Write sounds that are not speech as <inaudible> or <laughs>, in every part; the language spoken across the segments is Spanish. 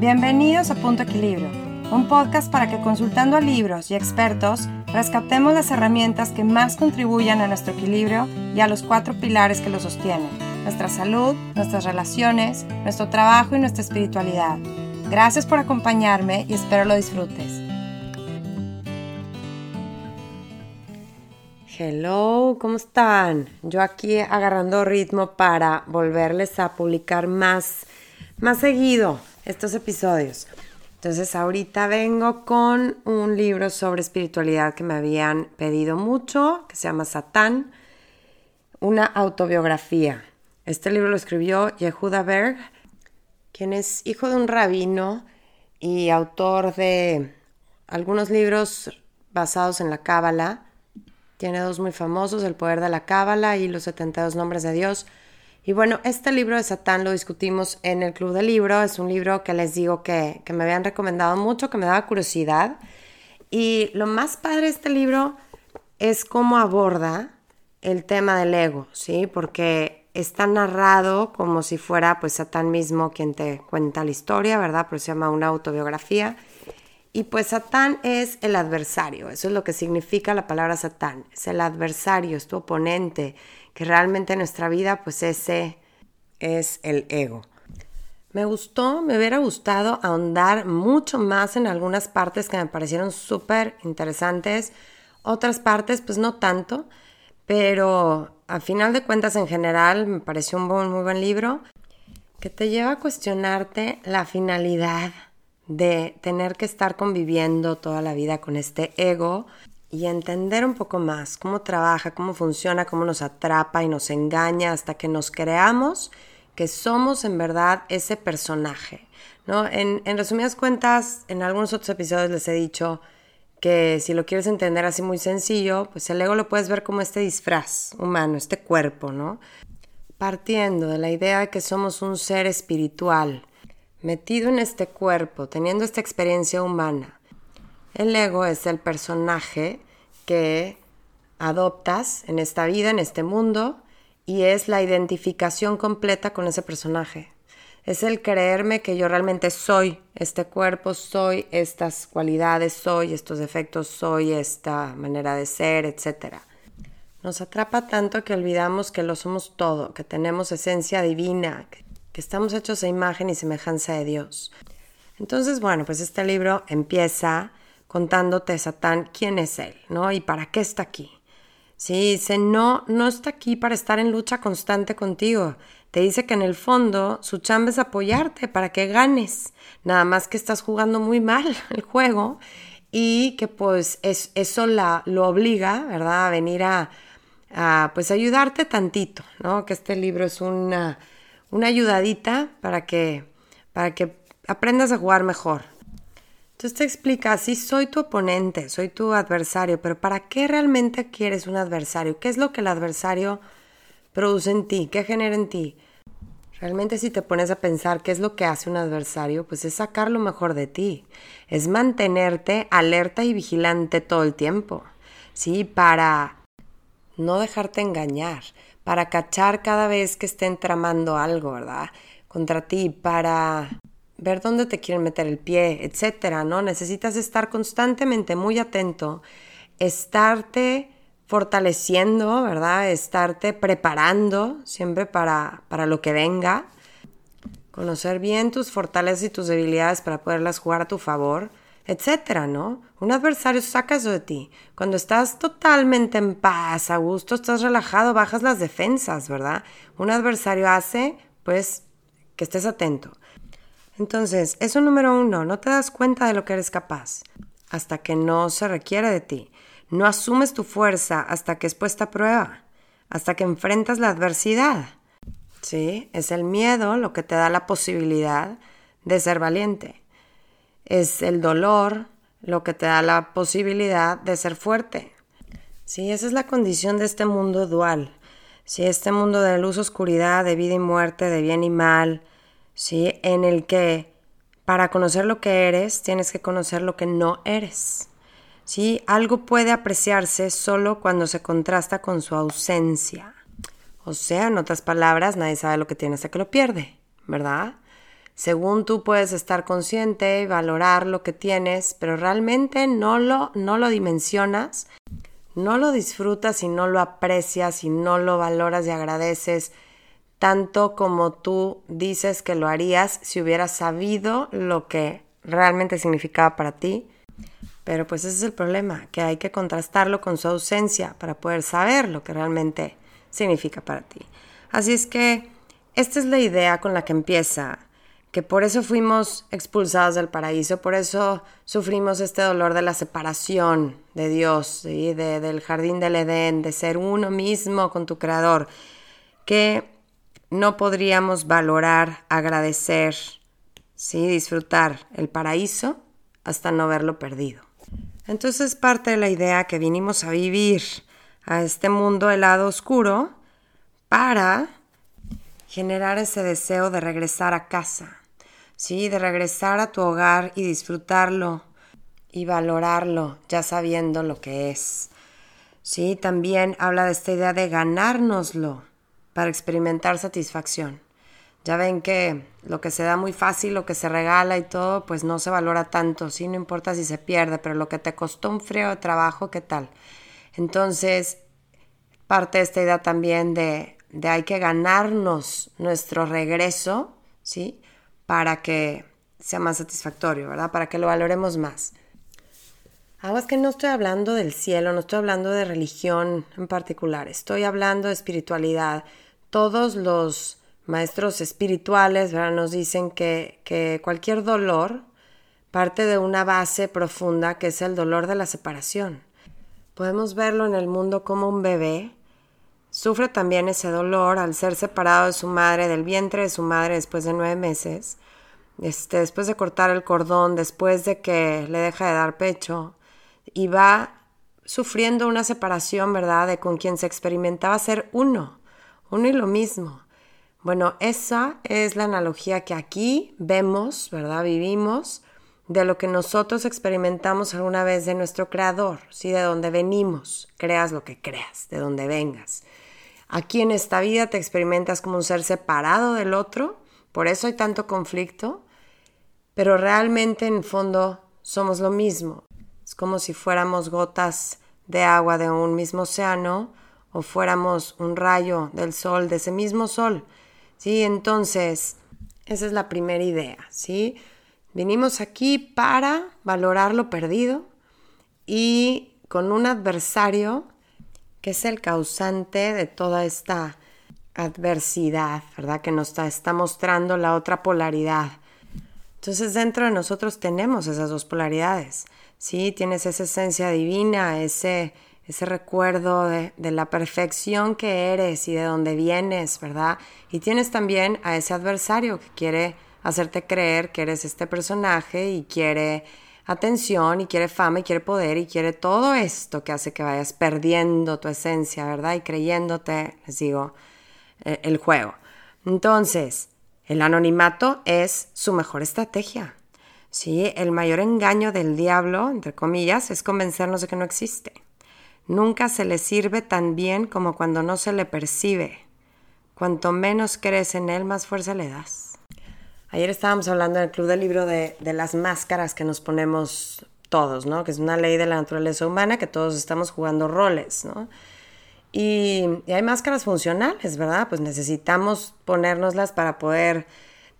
Bienvenidos a Punto Equilibrio, un podcast para que consultando a libros y expertos rescatemos las herramientas que más contribuyan a nuestro equilibrio y a los cuatro pilares que lo sostienen, nuestra salud, nuestras relaciones, nuestro trabajo y nuestra espiritualidad. Gracias por acompañarme y espero lo disfrutes. Hello, ¿cómo están? Yo aquí agarrando ritmo para volverles a publicar más, más seguido estos episodios. Entonces ahorita vengo con un libro sobre espiritualidad que me habían pedido mucho, que se llama Satán, una autobiografía. Este libro lo escribió Yehuda Berg, quien es hijo de un rabino y autor de algunos libros basados en la Cábala tiene dos muy famosos, El poder de la Cábala y Los 72 nombres de Dios. Y bueno, este libro de Satán lo discutimos en el Club de Libro. Es un libro que les digo que, que me habían recomendado mucho, que me daba curiosidad. Y lo más padre de este libro es cómo aborda el tema del ego, ¿sí? Porque está narrado como si fuera pues Satán mismo quien te cuenta la historia, ¿verdad? Pero se llama una autobiografía. Y pues Satán es el adversario, eso es lo que significa la palabra Satán, es el adversario, es tu oponente, que realmente en nuestra vida pues ese es el ego. Me gustó, me hubiera gustado ahondar mucho más en algunas partes que me parecieron súper interesantes, otras partes pues no tanto, pero a final de cuentas en general me pareció un muy buen libro que te lleva a cuestionarte la finalidad de tener que estar conviviendo toda la vida con este ego y entender un poco más cómo trabaja, cómo funciona, cómo nos atrapa y nos engaña hasta que nos creamos que somos en verdad ese personaje. ¿no? En, en resumidas cuentas, en algunos otros episodios les he dicho que si lo quieres entender así muy sencillo, pues el ego lo puedes ver como este disfraz humano, este cuerpo, ¿no? Partiendo de la idea de que somos un ser espiritual, metido en este cuerpo, teniendo esta experiencia humana. El ego es el personaje que adoptas en esta vida, en este mundo, y es la identificación completa con ese personaje. Es el creerme que yo realmente soy este cuerpo, soy estas cualidades, soy estos defectos, soy esta manera de ser, etc. Nos atrapa tanto que olvidamos que lo somos todo, que tenemos esencia divina, que estamos hechos a imagen y semejanza de Dios. Entonces, bueno, pues este libro empieza contándote Satán quién es él, ¿no? Y para qué está aquí. Sí, dice, no, no está aquí para estar en lucha constante contigo. Te dice que en el fondo su chamba es apoyarte para que ganes. Nada más que estás jugando muy mal <laughs> el juego y que pues es, eso la, lo obliga, ¿verdad? A venir a, a pues ayudarte tantito, ¿no? Que este libro es una una ayudadita para que, para que aprendas a jugar mejor. Entonces te explica, sí, soy tu oponente, soy tu adversario, pero ¿para qué realmente quieres un adversario? ¿Qué es lo que el adversario produce en ti? ¿Qué genera en ti? Realmente si te pones a pensar qué es lo que hace un adversario, pues es sacar lo mejor de ti, es mantenerte alerta y vigilante todo el tiempo, ¿sí? Para no dejarte engañar, para cachar cada vez que estén tramando algo, ¿verdad? Contra ti, para ver dónde te quieren meter el pie, etcétera, ¿no? Necesitas estar constantemente muy atento, estarte fortaleciendo, ¿verdad? Estarte preparando siempre para, para lo que venga, conocer bien tus fortalezas y tus debilidades para poderlas jugar a tu favor etcétera, ¿no? Un adversario saca eso de ti. Cuando estás totalmente en paz, a gusto, estás relajado, bajas las defensas, ¿verdad? Un adversario hace, pues, que estés atento. Entonces, eso número uno, no te das cuenta de lo que eres capaz hasta que no se requiere de ti. No asumes tu fuerza hasta que es puesta a prueba, hasta que enfrentas la adversidad. ¿Sí? Es el miedo lo que te da la posibilidad de ser valiente. Es el dolor lo que te da la posibilidad de ser fuerte. Sí, esa es la condición de este mundo dual. Sí, este mundo de luz, oscuridad, de vida y muerte, de bien y mal, sí, en el que para conocer lo que eres tienes que conocer lo que no eres. Sí, algo puede apreciarse solo cuando se contrasta con su ausencia. O sea, en otras palabras, nadie sabe lo que tiene hasta que lo pierde, ¿verdad? según tú puedes estar consciente y valorar lo que tienes, pero realmente no lo, no lo dimensionas, no lo disfrutas y no lo aprecias y no lo valoras y agradeces tanto como tú dices que lo harías si hubieras sabido lo que realmente significaba para ti. Pero pues ese es el problema, que hay que contrastarlo con su ausencia para poder saber lo que realmente significa para ti. Así es que esta es la idea con la que empieza que por eso fuimos expulsados del paraíso, por eso sufrimos este dolor de la separación de Dios, y del jardín del Edén, de ser uno mismo con tu Creador, que no podríamos valorar, agradecer, ¿sí? disfrutar el paraíso hasta no verlo perdido. Entonces parte de la idea que vinimos a vivir a este mundo helado oscuro para generar ese deseo de regresar a casa, ¿sí? De regresar a tu hogar y disfrutarlo y valorarlo, ya sabiendo lo que es. Sí, también habla de esta idea de ganárnoslo para experimentar satisfacción. Ya ven que lo que se da muy fácil, lo que se regala y todo, pues no se valora tanto, sí, no importa si se pierde, pero lo que te costó un frío de trabajo, ¿qué tal? Entonces, parte de esta idea también de, de hay que ganarnos nuestro regreso, ¿sí? para que sea más satisfactorio, ¿verdad? Para que lo valoremos más. es que no estoy hablando del cielo, no estoy hablando de religión en particular, estoy hablando de espiritualidad. Todos los maestros espirituales nos dicen que, que cualquier dolor parte de una base profunda que es el dolor de la separación. Podemos verlo en el mundo como un bebé Sufre también ese dolor al ser separado de su madre, del vientre de su madre después de nueve meses, este, después de cortar el cordón, después de que le deja de dar pecho, y va sufriendo una separación, ¿verdad?, de con quien se experimentaba ser uno, uno y lo mismo. Bueno, esa es la analogía que aquí vemos, ¿verdad? Vivimos de lo que nosotros experimentamos alguna vez de nuestro creador, ¿sí? De donde venimos, creas lo que creas, de donde vengas. Aquí en esta vida te experimentas como un ser separado del otro, por eso hay tanto conflicto, pero realmente en fondo somos lo mismo. Es como si fuéramos gotas de agua de un mismo océano o fuéramos un rayo del sol, de ese mismo sol. ¿Sí? Entonces, esa es la primera idea, ¿sí? Vinimos aquí para valorar lo perdido y con un adversario que es el causante de toda esta adversidad, ¿verdad? Que nos está, está mostrando la otra polaridad. Entonces dentro de nosotros tenemos esas dos polaridades, ¿sí? Tienes esa esencia divina, ese, ese recuerdo de, la perfección que eres y de dónde vienes, ¿verdad? Y tienes también a ese adversario que quiere hacerte creer que eres este personaje y quiere atención y quiere fama y quiere poder y quiere todo esto que hace que vayas perdiendo tu esencia, ¿verdad? Y creyéndote, les digo, eh, el juego. Entonces, el anonimato es su mejor estrategia. Sí, el mayor engaño del diablo, entre comillas, es convencernos de que no existe. Nunca se le sirve tan bien como cuando no se le percibe. Cuanto menos crees en él, más fuerza le das. Ayer estábamos hablando en el Club del Libro de, las máscaras que nos ponemos todos, ¿no? Que es una ley de la naturaleza humana que todos estamos jugando roles, ¿no? Y, hay máscaras funcionales, ¿verdad? Pues necesitamos ponérnoslas para poder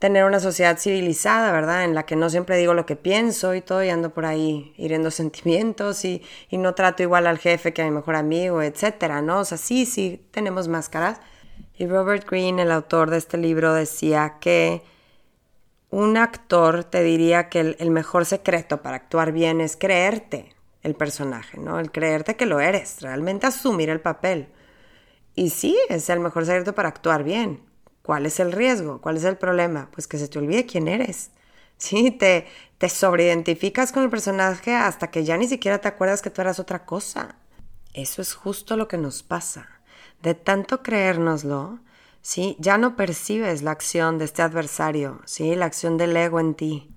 tener una sociedad civilizada, ¿verdad? En la que no siempre digo lo que pienso y todo y ando por ahí hiriendo <laughs> sentimientos y, y no trato igual al jefe que a mi mejor amigo, etcétera, ¿no? O sea, sí, sí, tenemos máscaras. Y Robert Greene, el autor de este libro, decía que un actor te diría que el, mejor secreto para actuar bien es creerte el personaje, ¿no? El creerte que lo eres, realmente asumir el papel. Y sí, es el mejor secreto para actuar bien. ¿Cuál es el riesgo? ¿Cuál es el problema? Pues que se te olvide quién eres. Sí, te, te sobreidentificas con el personaje hasta que ya ni siquiera te acuerdas que tú eras otra cosa. Eso es justo lo que nos pasa. De tanto creérnoslo, ¿sí? Ya no percibes la acción de este adversario, ¿sí? La acción del ego en ti.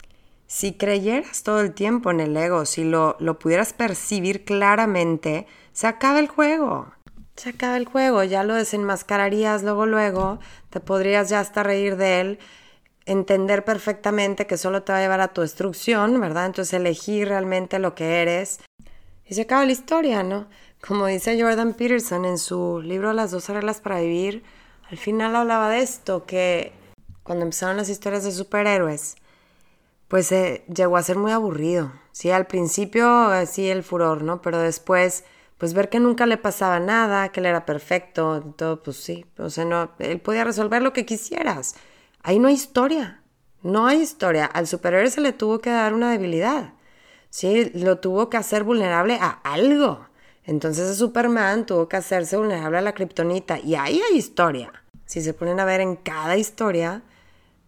Si creyeras todo el tiempo en el ego, si lo, lo pudieras percibir claramente, se acaba el juego. Se acaba el juego, ya lo desenmascararías luego, luego, te podrías ya hasta reír de él entender perfectamente que solo te va a llevar a tu destrucción, ¿verdad? Entonces elegir realmente lo que eres. Y se acaba la historia, ¿no? Como dice Jordan Peterson en su libro Las dos reglas para vivir, al final hablaba de esto, que cuando empezaron las historias de superhéroes, pues eh, llegó a ser muy aburrido. Sí, al principio eh, sí el furor, ¿no? Pero después, pues ver que nunca le pasaba nada, que él era perfecto, todo, pues sí. O sea, no, él podía resolver lo que quisieras. Ahí no hay historia. No hay historia. Al superhéroe se le tuvo que dar una debilidad. Sí, lo tuvo que hacer vulnerable a algo. Entonces a Superman tuvo que hacerse vulnerable a la kriptonita. Y ahí hay historia. Si se ponen a ver en cada historia,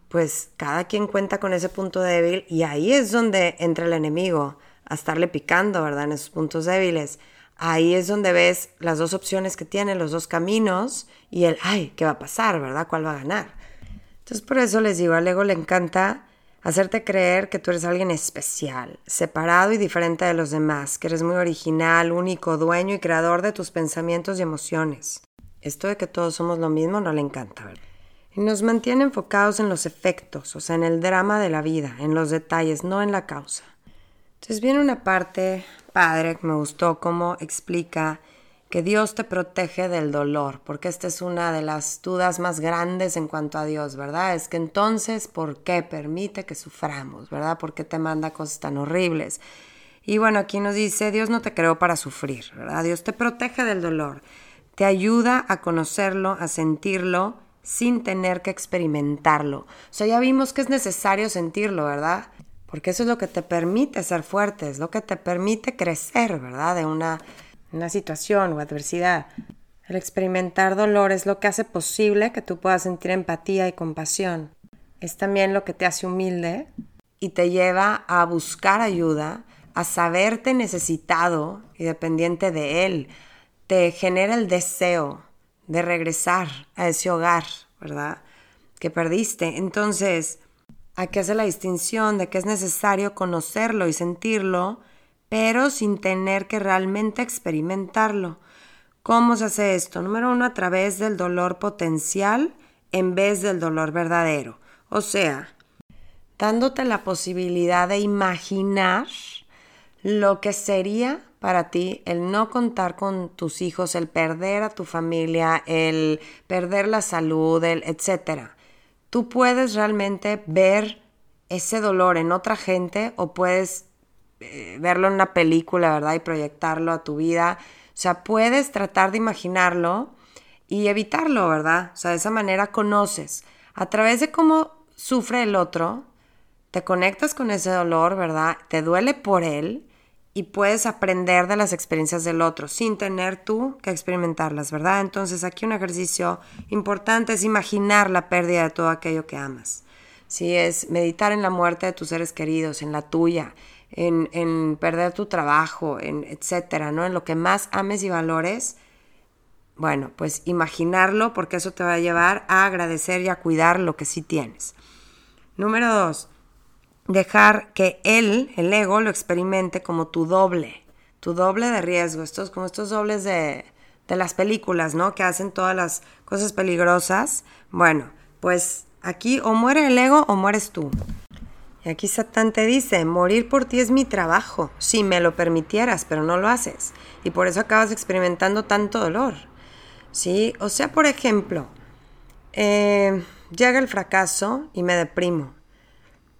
pues cada quien cuenta con ese punto débil y ahí es donde entra el enemigo a estarle picando, ¿verdad? En esos puntos débiles. Ahí es donde ves las dos opciones que tiene, los dos caminos y el, ay, ¿qué va a pasar, verdad? ¿Cuál va a ganar? Entonces por eso les digo, al ego le encanta hacerte creer que tú eres alguien especial, separado y diferente de los demás, que eres muy original, único, dueño y creador de tus pensamientos y emociones. Esto de que todos somos lo mismo no le encanta, ¿verdad? Y nos mantiene enfocados en los efectos, o sea, en el drama de la vida, en los detalles, no en la causa. Entonces viene una parte padre que me gustó, cómo explica que Dios te protege del dolor, porque esta es una de las dudas más grandes en cuanto a Dios, ¿verdad? Es que entonces, ¿por qué permite que suframos, ¿verdad? ¿Por qué te manda cosas tan horribles? Y bueno, aquí nos dice, Dios no te creó para sufrir, ¿verdad? Dios te protege del dolor, te ayuda a conocerlo, a sentirlo, sin tener que experimentarlo. O sea, ya vimos que es necesario sentirlo, ¿verdad? Porque eso es lo que te permite ser fuerte, es lo que te permite crecer, ¿verdad? De una una situación o adversidad. El experimentar dolor es lo que hace posible que tú puedas sentir empatía y compasión. Es también lo que te hace humilde y te lleva a buscar ayuda, a saberte necesitado y dependiente de él. Te genera el deseo de regresar a ese hogar, ¿verdad? Que perdiste. Entonces, aquí hace la distinción de que es necesario conocerlo y sentirlo pero sin tener que realmente experimentarlo. ¿Cómo se hace esto? Número uno, a través del dolor potencial en vez del dolor verdadero. O sea, dándote la posibilidad de imaginar lo que sería para ti el no contar con tus hijos, el perder a tu familia, el perder la salud, el etcétera. Tú puedes realmente ver ese dolor en otra gente o puedes eh, verlo en una película, ¿verdad? Y proyectarlo a tu vida. O sea, puedes tratar de imaginarlo y evitarlo, ¿verdad? O sea, de esa manera conoces. A través de cómo sufre el otro, te conectas con ese dolor, ¿verdad? Te duele por él y puedes aprender de las experiencias del otro sin tener tú que experimentarlas, ¿verdad? Entonces aquí un ejercicio importante es imaginar la pérdida de todo aquello que amas. Si es meditar en la muerte de tus seres queridos, en la tuya, en, perder tu trabajo, en etcétera, ¿no? En lo que más ames y valores, bueno, pues imaginarlo porque eso te va a llevar a agradecer y a cuidar lo que sí tienes. Número dos, dejar que él, el ego, lo experimente como tu doble, tu doble de riesgo, estos, como estos dobles de, de las películas, ¿no? Que hacen todas las cosas peligrosas. Bueno, pues aquí o muere el ego o mueres tú. Y aquí Satán te dice, morir por ti es mi trabajo, si me lo permitieras, pero no lo haces. Y por eso acabas experimentando tanto dolor. ¿Sí? O sea, por ejemplo, eh, llega el fracaso y me deprimo.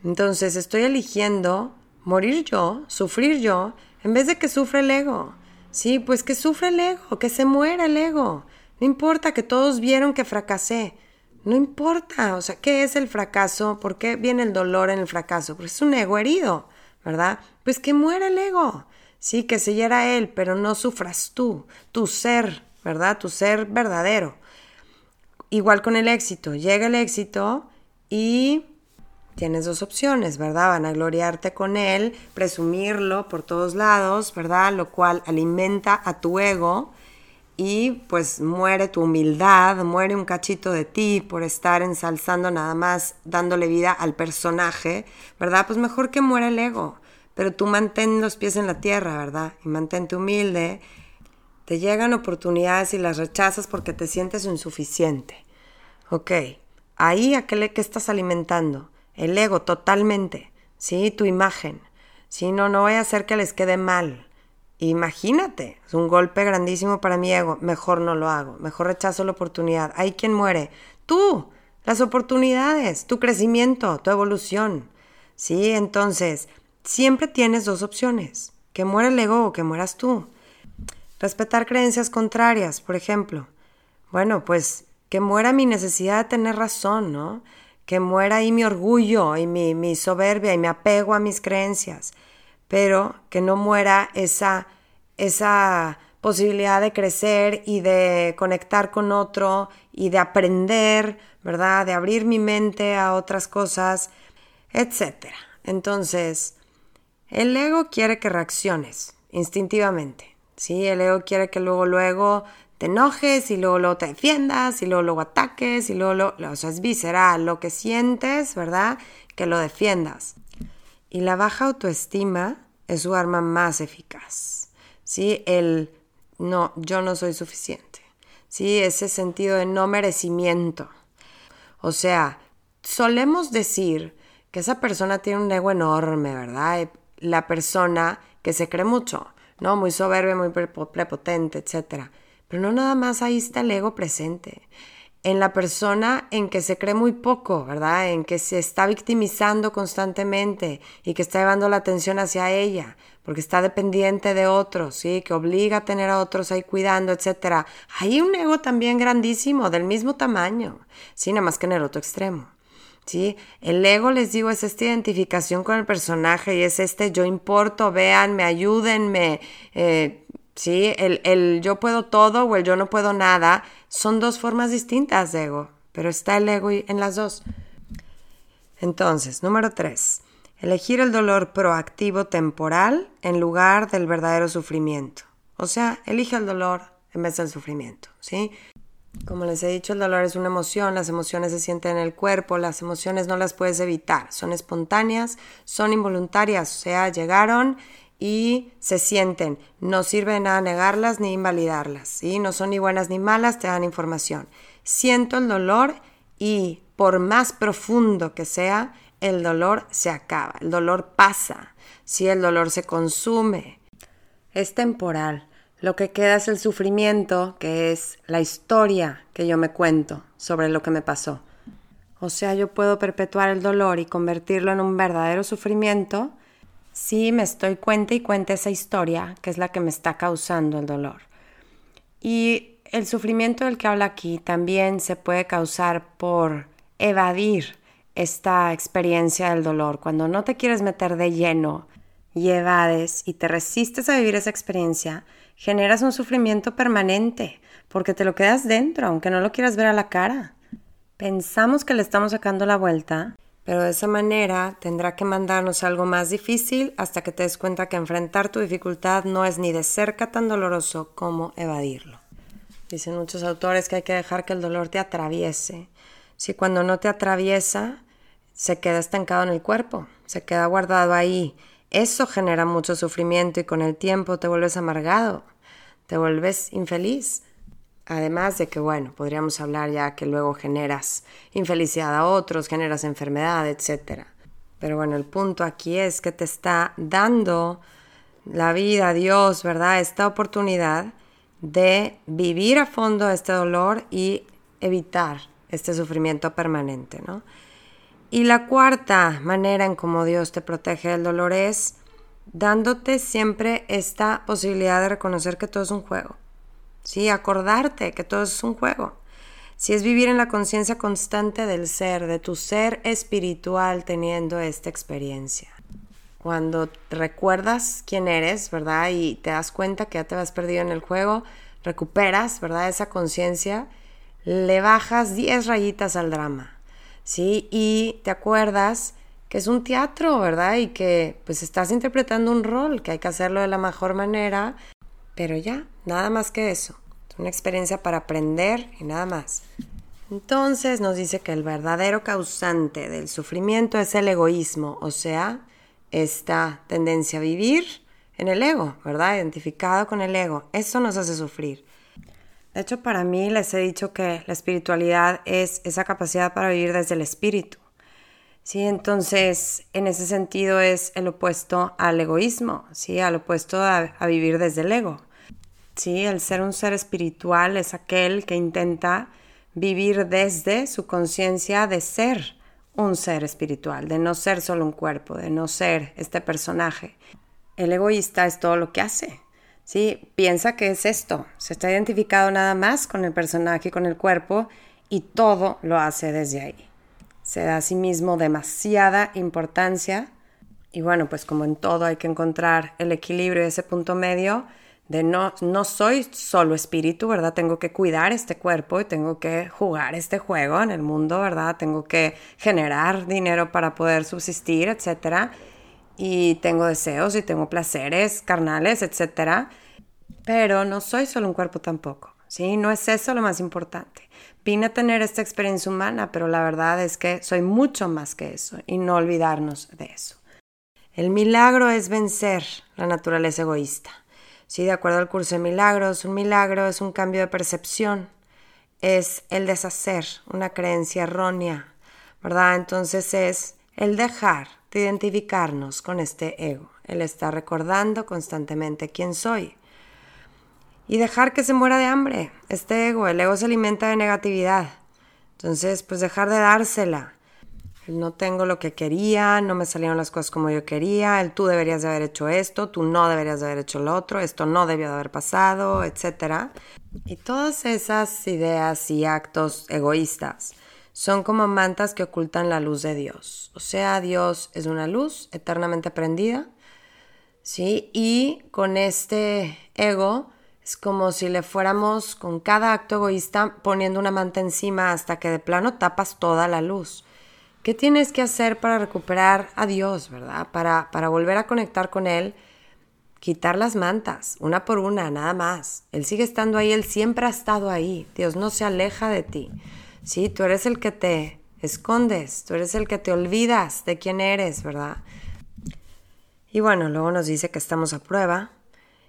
Entonces estoy eligiendo morir yo, sufrir yo, en vez de que sufra el ego. Sí, pues que sufra el ego, que se muera el ego. No importa que todos vieron que fracasé. No importa, o sea, ¿qué es el fracaso? ¿Por qué viene el dolor en el fracaso? Porque es un ego herido, ¿verdad? Pues que muera el ego, sí, que se hiera él, pero no sufras tú, tu ser, ¿verdad? Tu ser verdadero. Igual con el éxito, llega el éxito y tienes dos opciones, ¿verdad? Van a gloriarte con él, presumirlo por todos lados, ¿verdad? Lo cual alimenta a tu ego y pues muere tu humildad, muere un cachito de ti por estar ensalzando nada más, dándole vida al personaje, ¿verdad? Pues mejor que muera el ego, pero tú mantén los pies en la tierra, ¿verdad? Y mantente humilde. Te llegan oportunidades y las rechazas porque te sientes insuficiente. Ok, Ahí, ¿a qué, qué estás alimentando? El ego, totalmente. ¿Sí? Tu imagen. Si no, no voy a hacer que les quede mal. Imagínate, es un golpe grandísimo para mi ego. Mejor no lo hago. Mejor rechazo la oportunidad. Hay quien muere. Tú, las oportunidades, tu crecimiento, tu evolución. ¿Sí? Entonces, siempre tienes dos opciones. Que muera el ego o que mueras tú. Respetar creencias contrarias, por ejemplo. Bueno, pues que muera mi necesidad de tener razón, ¿no? Que muera ahí mi orgullo y mi, mi soberbia y mi apego a mis creencias, pero que no muera esa, esa posibilidad de crecer y de conectar con otro y de aprender, ¿verdad? De abrir mi mente a otras cosas, etc. Entonces, el ego quiere que reacciones instintivamente, ¿sí? El ego quiere que luego, luego te enojes y luego, luego te defiendas y luego, luego ataques y luego, luego, o sea, es visceral lo que sientes, ¿verdad? Que lo defiendas. Y la baja autoestima es su arma más eficaz, ¿sí? El no, yo no soy suficiente, ¿sí? Ese sentido de no merecimiento. O sea, solemos decir que esa persona tiene un ego enorme, ¿verdad? La persona que se cree mucho, ¿no? Muy soberbia, muy prepotente, etcétera pero no nada más ahí está el ego presente. En la persona en que se cree muy poco, ¿verdad? En que se está victimizando constantemente y que está llevando la atención hacia ella, porque está dependiente de otros, ¿sí? Que obliga a tener a otros ahí cuidando, etc. Hay un ego también grandísimo, del mismo tamaño, ¿sí? Nada más que en el otro extremo. ¿Sí? El ego, les digo, es esta identificación con el personaje y es este yo importo, véanme, ayúdenme, eh, ¿sí? El, el yo puedo todo o el yo no puedo nada son dos formas distintas de ego, pero está el ego en las dos. Entonces, número tres, elegir el dolor proactivo temporal en lugar del verdadero sufrimiento. O sea, elige el dolor en vez del sufrimiento, ¿sí? Como les he dicho, el dolor es una emoción, las emociones se sienten en el cuerpo, las emociones no las puedes evitar, son espontáneas, son involuntarias, o sea, llegaron y se sienten. No sirve de nada negarlas ni invalidarlas, ¿sí? No son ni buenas ni malas, te dan información. Siento el dolor y por más profundo que sea, el dolor se acaba, el dolor pasa, si el dolor se consume. Es temporal. Lo que queda es el sufrimiento, que es la historia que yo me cuento sobre lo que me pasó. O sea, yo puedo perpetuar el dolor y convertirlo en un verdadero sufrimiento sí me estoy cuenta y cuenta esa historia que es la que me está causando el dolor. Y el sufrimiento del que habla aquí también se puede causar por evadir esta experiencia del dolor. Cuando no te quieres meter de lleno y evades y te resistes a vivir esa experiencia, generas un sufrimiento permanente porque te lo quedas dentro, aunque no lo quieras ver a la cara. Pensamos que le estamos sacando la vuelta pero de esa manera tendrá que mandarnos algo más difícil hasta que te des cuenta que enfrentar tu dificultad no es ni de cerca tan doloroso como evadirlo. Dicen muchos autores que hay que dejar que el dolor te atraviese. Si cuando no te atraviesa, se queda estancado en el cuerpo, se queda guardado ahí. Eso genera mucho sufrimiento y con el tiempo te vuelves amargado, te vuelves infeliz. Además de que, bueno, podríamos hablar ya que luego generas infelicidad a otros, generas enfermedad, etc. Pero bueno, el punto aquí es que te está dando la vida, Dios, ¿verdad? Esta oportunidad de vivir a fondo este dolor y evitar este sufrimiento permanente, ¿no? Y la cuarta manera en cómo Dios te protege del dolor es dándote siempre esta posibilidad de reconocer que todo es un juego ¿sí? Acordarte que todo es un juego. Si es vivir en la conciencia constante del ser, de tu ser espiritual teniendo esta experiencia. Cuando recuerdas quién eres, ¿verdad? Y te das cuenta que ya te has perdido en el juego, recuperas, ¿verdad? Esa conciencia, le bajas 10 rayitas al drama, ¿sí? Y te acuerdas que es un teatro, ¿verdad? Y que pues estás interpretando un rol, que hay que hacerlo de la mejor manera pero ya, nada más que eso. Es una experiencia para aprender y nada más. Entonces nos dice que el verdadero causante del sufrimiento es el egoísmo, o sea, esta tendencia a vivir en el ego, ¿verdad? Identificado con el ego. Eso nos hace sufrir. De hecho, para mí les he dicho que la espiritualidad es esa capacidad para vivir desde el espíritu. Sí, entonces en ese sentido es el opuesto al egoísmo, sí, al opuesto a, vivir desde el ego. Sí, el ser un ser espiritual es aquel que intenta vivir desde su conciencia de ser un ser espiritual, de no ser solo un cuerpo, de no ser este personaje. El egoísta es todo lo que hace, ¿sí? Piensa que es esto, se está identificado nada más con el personaje y con el cuerpo y todo lo hace desde ahí. Se da a sí mismo demasiada importancia y bueno, pues como en todo hay que encontrar el equilibrio y ese punto medio de no, no soy solo espíritu, ¿verdad? Tengo que cuidar este cuerpo y tengo que jugar este juego en el mundo, ¿verdad? Tengo que generar dinero para poder subsistir, etcétera y tengo deseos y tengo placeres carnales, etc. Pero no soy solo un cuerpo tampoco, ¿sí? No es eso lo más importante. Vine a tener esta experiencia humana, pero la verdad es que soy mucho más que eso y no olvidarnos de eso. El milagro es vencer la naturaleza egoísta. Sí, de acuerdo al curso de milagros, un milagro es un cambio de percepción, es el deshacer una creencia errónea, ¿verdad? Entonces es el dejar de identificarnos con este ego, el estar recordando constantemente quién soy. Y dejar que se muera de hambre, este ego, el ego se alimenta de negatividad. Entonces, pues dejar de dársela. El no tengo lo que quería, no me salieron las cosas como yo quería, el tú deberías de haber hecho esto, tú no deberías de haber hecho lo otro, esto no debió de haber pasado, etc. Y todas esas ideas y actos egoístas son como mantas que ocultan la luz de Dios. O sea, Dios es una luz eternamente prendida, ¿sí? Y con este ego es como si le fuéramos con cada acto egoísta poniendo una manta encima hasta que de plano tapas toda la luz. ¿Qué tienes que hacer para recuperar a Dios, verdad? Para, para volver a conectar con Él, quitar las mantas, una por una, nada más. Él sigue estando ahí, Él siempre ha estado ahí. Dios no se aleja de ti. Sí, tú eres el que te escondes, tú eres el que te olvidas de quién eres, ¿verdad? Y bueno, luego nos dice que estamos a prueba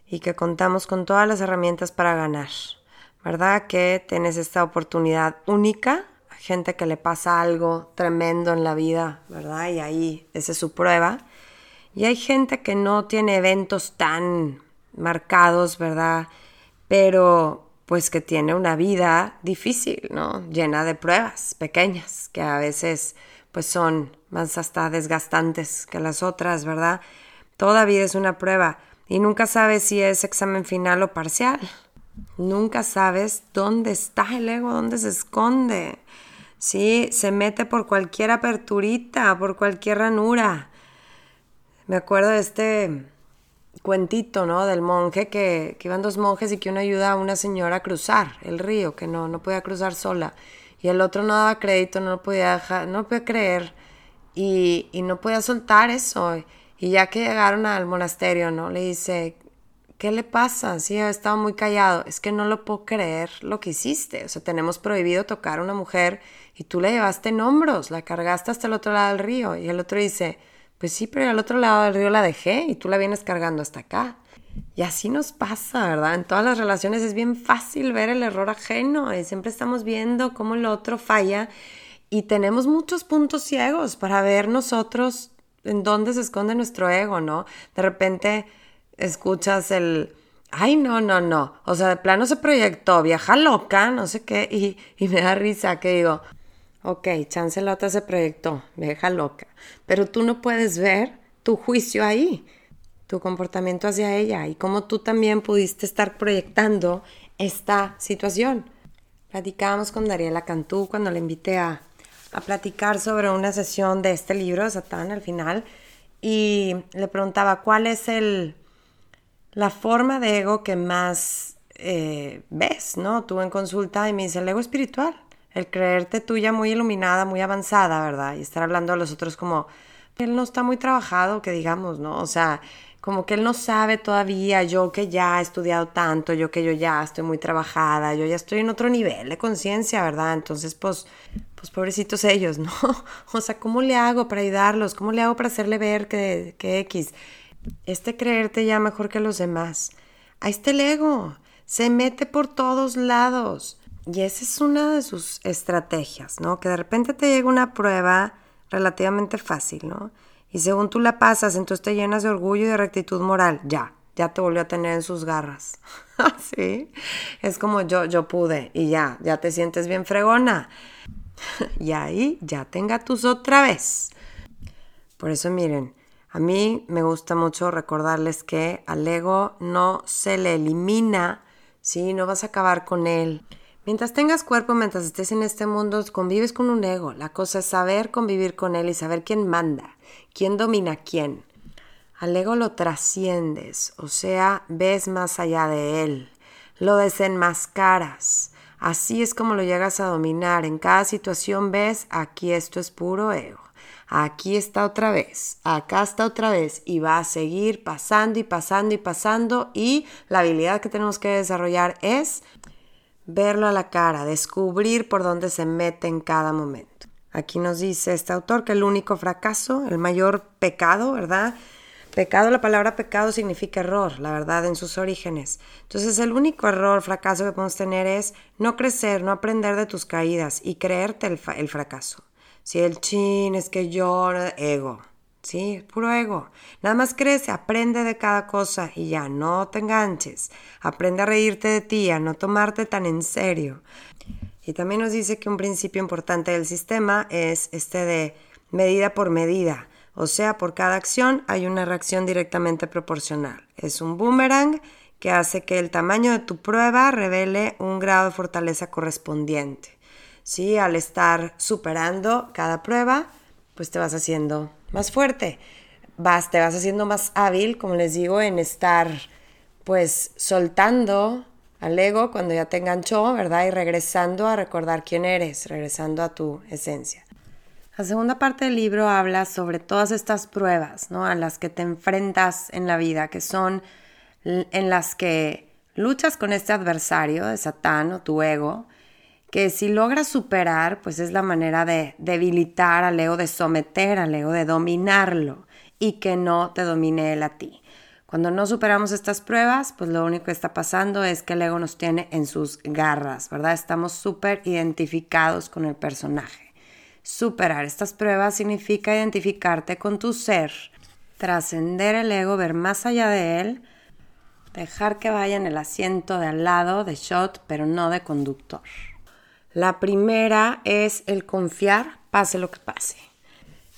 y que contamos con todas las herramientas para ganar, ¿verdad? Que tienes esta oportunidad única, a gente que le pasa algo tremendo en la vida, ¿verdad? Y ahí esa es su prueba. Y hay gente que no tiene eventos tan marcados, ¿verdad? Pero pues que tiene una vida difícil, ¿no? Llena de pruebas pequeñas, que a veces pues son más hasta desgastantes que las otras, ¿verdad? Toda vida es una prueba y nunca sabes si es examen final o parcial. Nunca sabes dónde está el ego, dónde se esconde. Sí, se mete por cualquier aperturita, por cualquier ranura. Me acuerdo de este cuentito, ¿no? Del monje que, iban dos monjes y que uno ayuda a una señora a cruzar el río, que no, no podía cruzar sola. Y el otro no daba crédito, no lo podía dejar, no podía creer y, y no podía soltar eso. Y ya que llegaron al monasterio, ¿no? Le dice, ¿qué le pasa? Sí, estaba muy callado. Es que no lo puedo creer lo que hiciste. O sea, tenemos prohibido tocar a una mujer y tú la llevaste en hombros, la cargaste hasta el otro lado del río. Y el otro dice, pues sí, pero al otro lado del río la dejé y tú la vienes cargando hasta acá. Y así nos pasa, ¿verdad? En todas las relaciones es bien fácil ver el error ajeno y siempre estamos viendo cómo el otro falla y tenemos muchos puntos ciegos para ver nosotros en dónde se esconde nuestro ego, ¿no? De repente escuchas el, ay, no, no, no, o sea, de plano se proyectó, viaja loca, no sé qué, y, y me da risa que digo, Ok, Chancelota se proyectó, deja loca, pero tú no puedes ver tu juicio ahí, tu comportamiento hacia ella y cómo tú también pudiste estar proyectando esta situación. Platicábamos con Dariela Cantú cuando le invité a, a platicar sobre una sesión de este libro de Satán al final y le preguntaba cuál es el, la forma de ego que más eh, ves, ¿no? Tú en consulta y me dice el ego espiritual el creerte tuya muy iluminada, muy avanzada, ¿verdad? Y estar hablando a los otros como, él no está muy trabajado, que digamos, ¿no? O sea, como que él no sabe todavía, yo que ya he estudiado tanto, yo que yo ya estoy muy trabajada, yo ya estoy en otro nivel de conciencia, ¿verdad? Entonces, pues, pues pobrecitos ellos, ¿no? <laughs> O sea, ¿cómo le hago para ayudarlos? ¿Cómo le hago para hacerle ver que, que X? Este creerte ya mejor que los demás. Ahí está el ego. Se mete por todos lados. Y esa es una de sus estrategias, ¿no? Que de repente te llega una prueba relativamente fácil, ¿no? Y según tú la pasas, entonces te llenas de orgullo y de rectitud moral. Ya, ya te volvió a tener en sus garras. <laughs> ¿Sí? Es como yo, yo pude y ya, ya te sientes bien fregona. <laughs> y ahí ya tenga tus otra vez. Por eso miren, a mí me gusta mucho recordarles que al ego no se le elimina, ¿sí? No vas a acabar con él. Mientras tengas cuerpo, mientras estés en este mundo, convives con un ego. La cosa es saber convivir con él y saber quién manda, quién domina a quién. Al ego lo trasciendes, o sea, ves más allá de él, lo desenmascaras. Así es como lo llegas a dominar. En cada situación ves, aquí esto es puro ego. Aquí está otra vez, acá está otra vez y va a seguir pasando y pasando y pasando y la habilidad que tenemos que desarrollar es verlo a la cara, descubrir por dónde se mete en cada momento. Aquí nos dice este autor que el único fracaso, el mayor pecado, ¿verdad? Pecado, la palabra pecado significa error, la verdad, en sus orígenes. Entonces el único error, fracaso que podemos tener es no crecer, no aprender de tus caídas y creerte el, fracaso. Si el chin es que yo, ego, ¿sí? Puro ego. Nada más crece, aprende de cada cosa y ya, no te enganches. Aprende a reírte de ti, a no tomarte tan en serio. Y también nos dice que un principio importante del sistema es este de medida por medida. O sea, por cada acción hay una reacción directamente proporcional. Es un boomerang que hace que el tamaño de tu prueba revele un grado de fortaleza correspondiente. ¿Sí? Al estar superando cada prueba, pues te vas haciendo más fuerte. Vas, te vas haciendo más hábil, como les digo, en estar pues soltando al ego cuando ya te enganchó, ¿verdad? Y regresando a recordar quién eres, regresando a tu esencia. La segunda parte del libro habla sobre todas estas pruebas, ¿no? A las que te enfrentas en la vida, que son en las que luchas con este adversario de Satán o tu ego, que si logras superar, pues es la manera de debilitar al ego, de someter al ego, de dominarlo y que no te domine él a ti. Cuando no superamos estas pruebas, pues lo único que está pasando es que el ego nos tiene en sus garras, ¿verdad? Estamos súper identificados con el personaje. Superar estas pruebas significa identificarte con tu ser, trascender el ego, ver más allá de él, dejar que vaya en el asiento de al lado de shot, pero no de conductor. La primera es el confiar, pase lo que pase.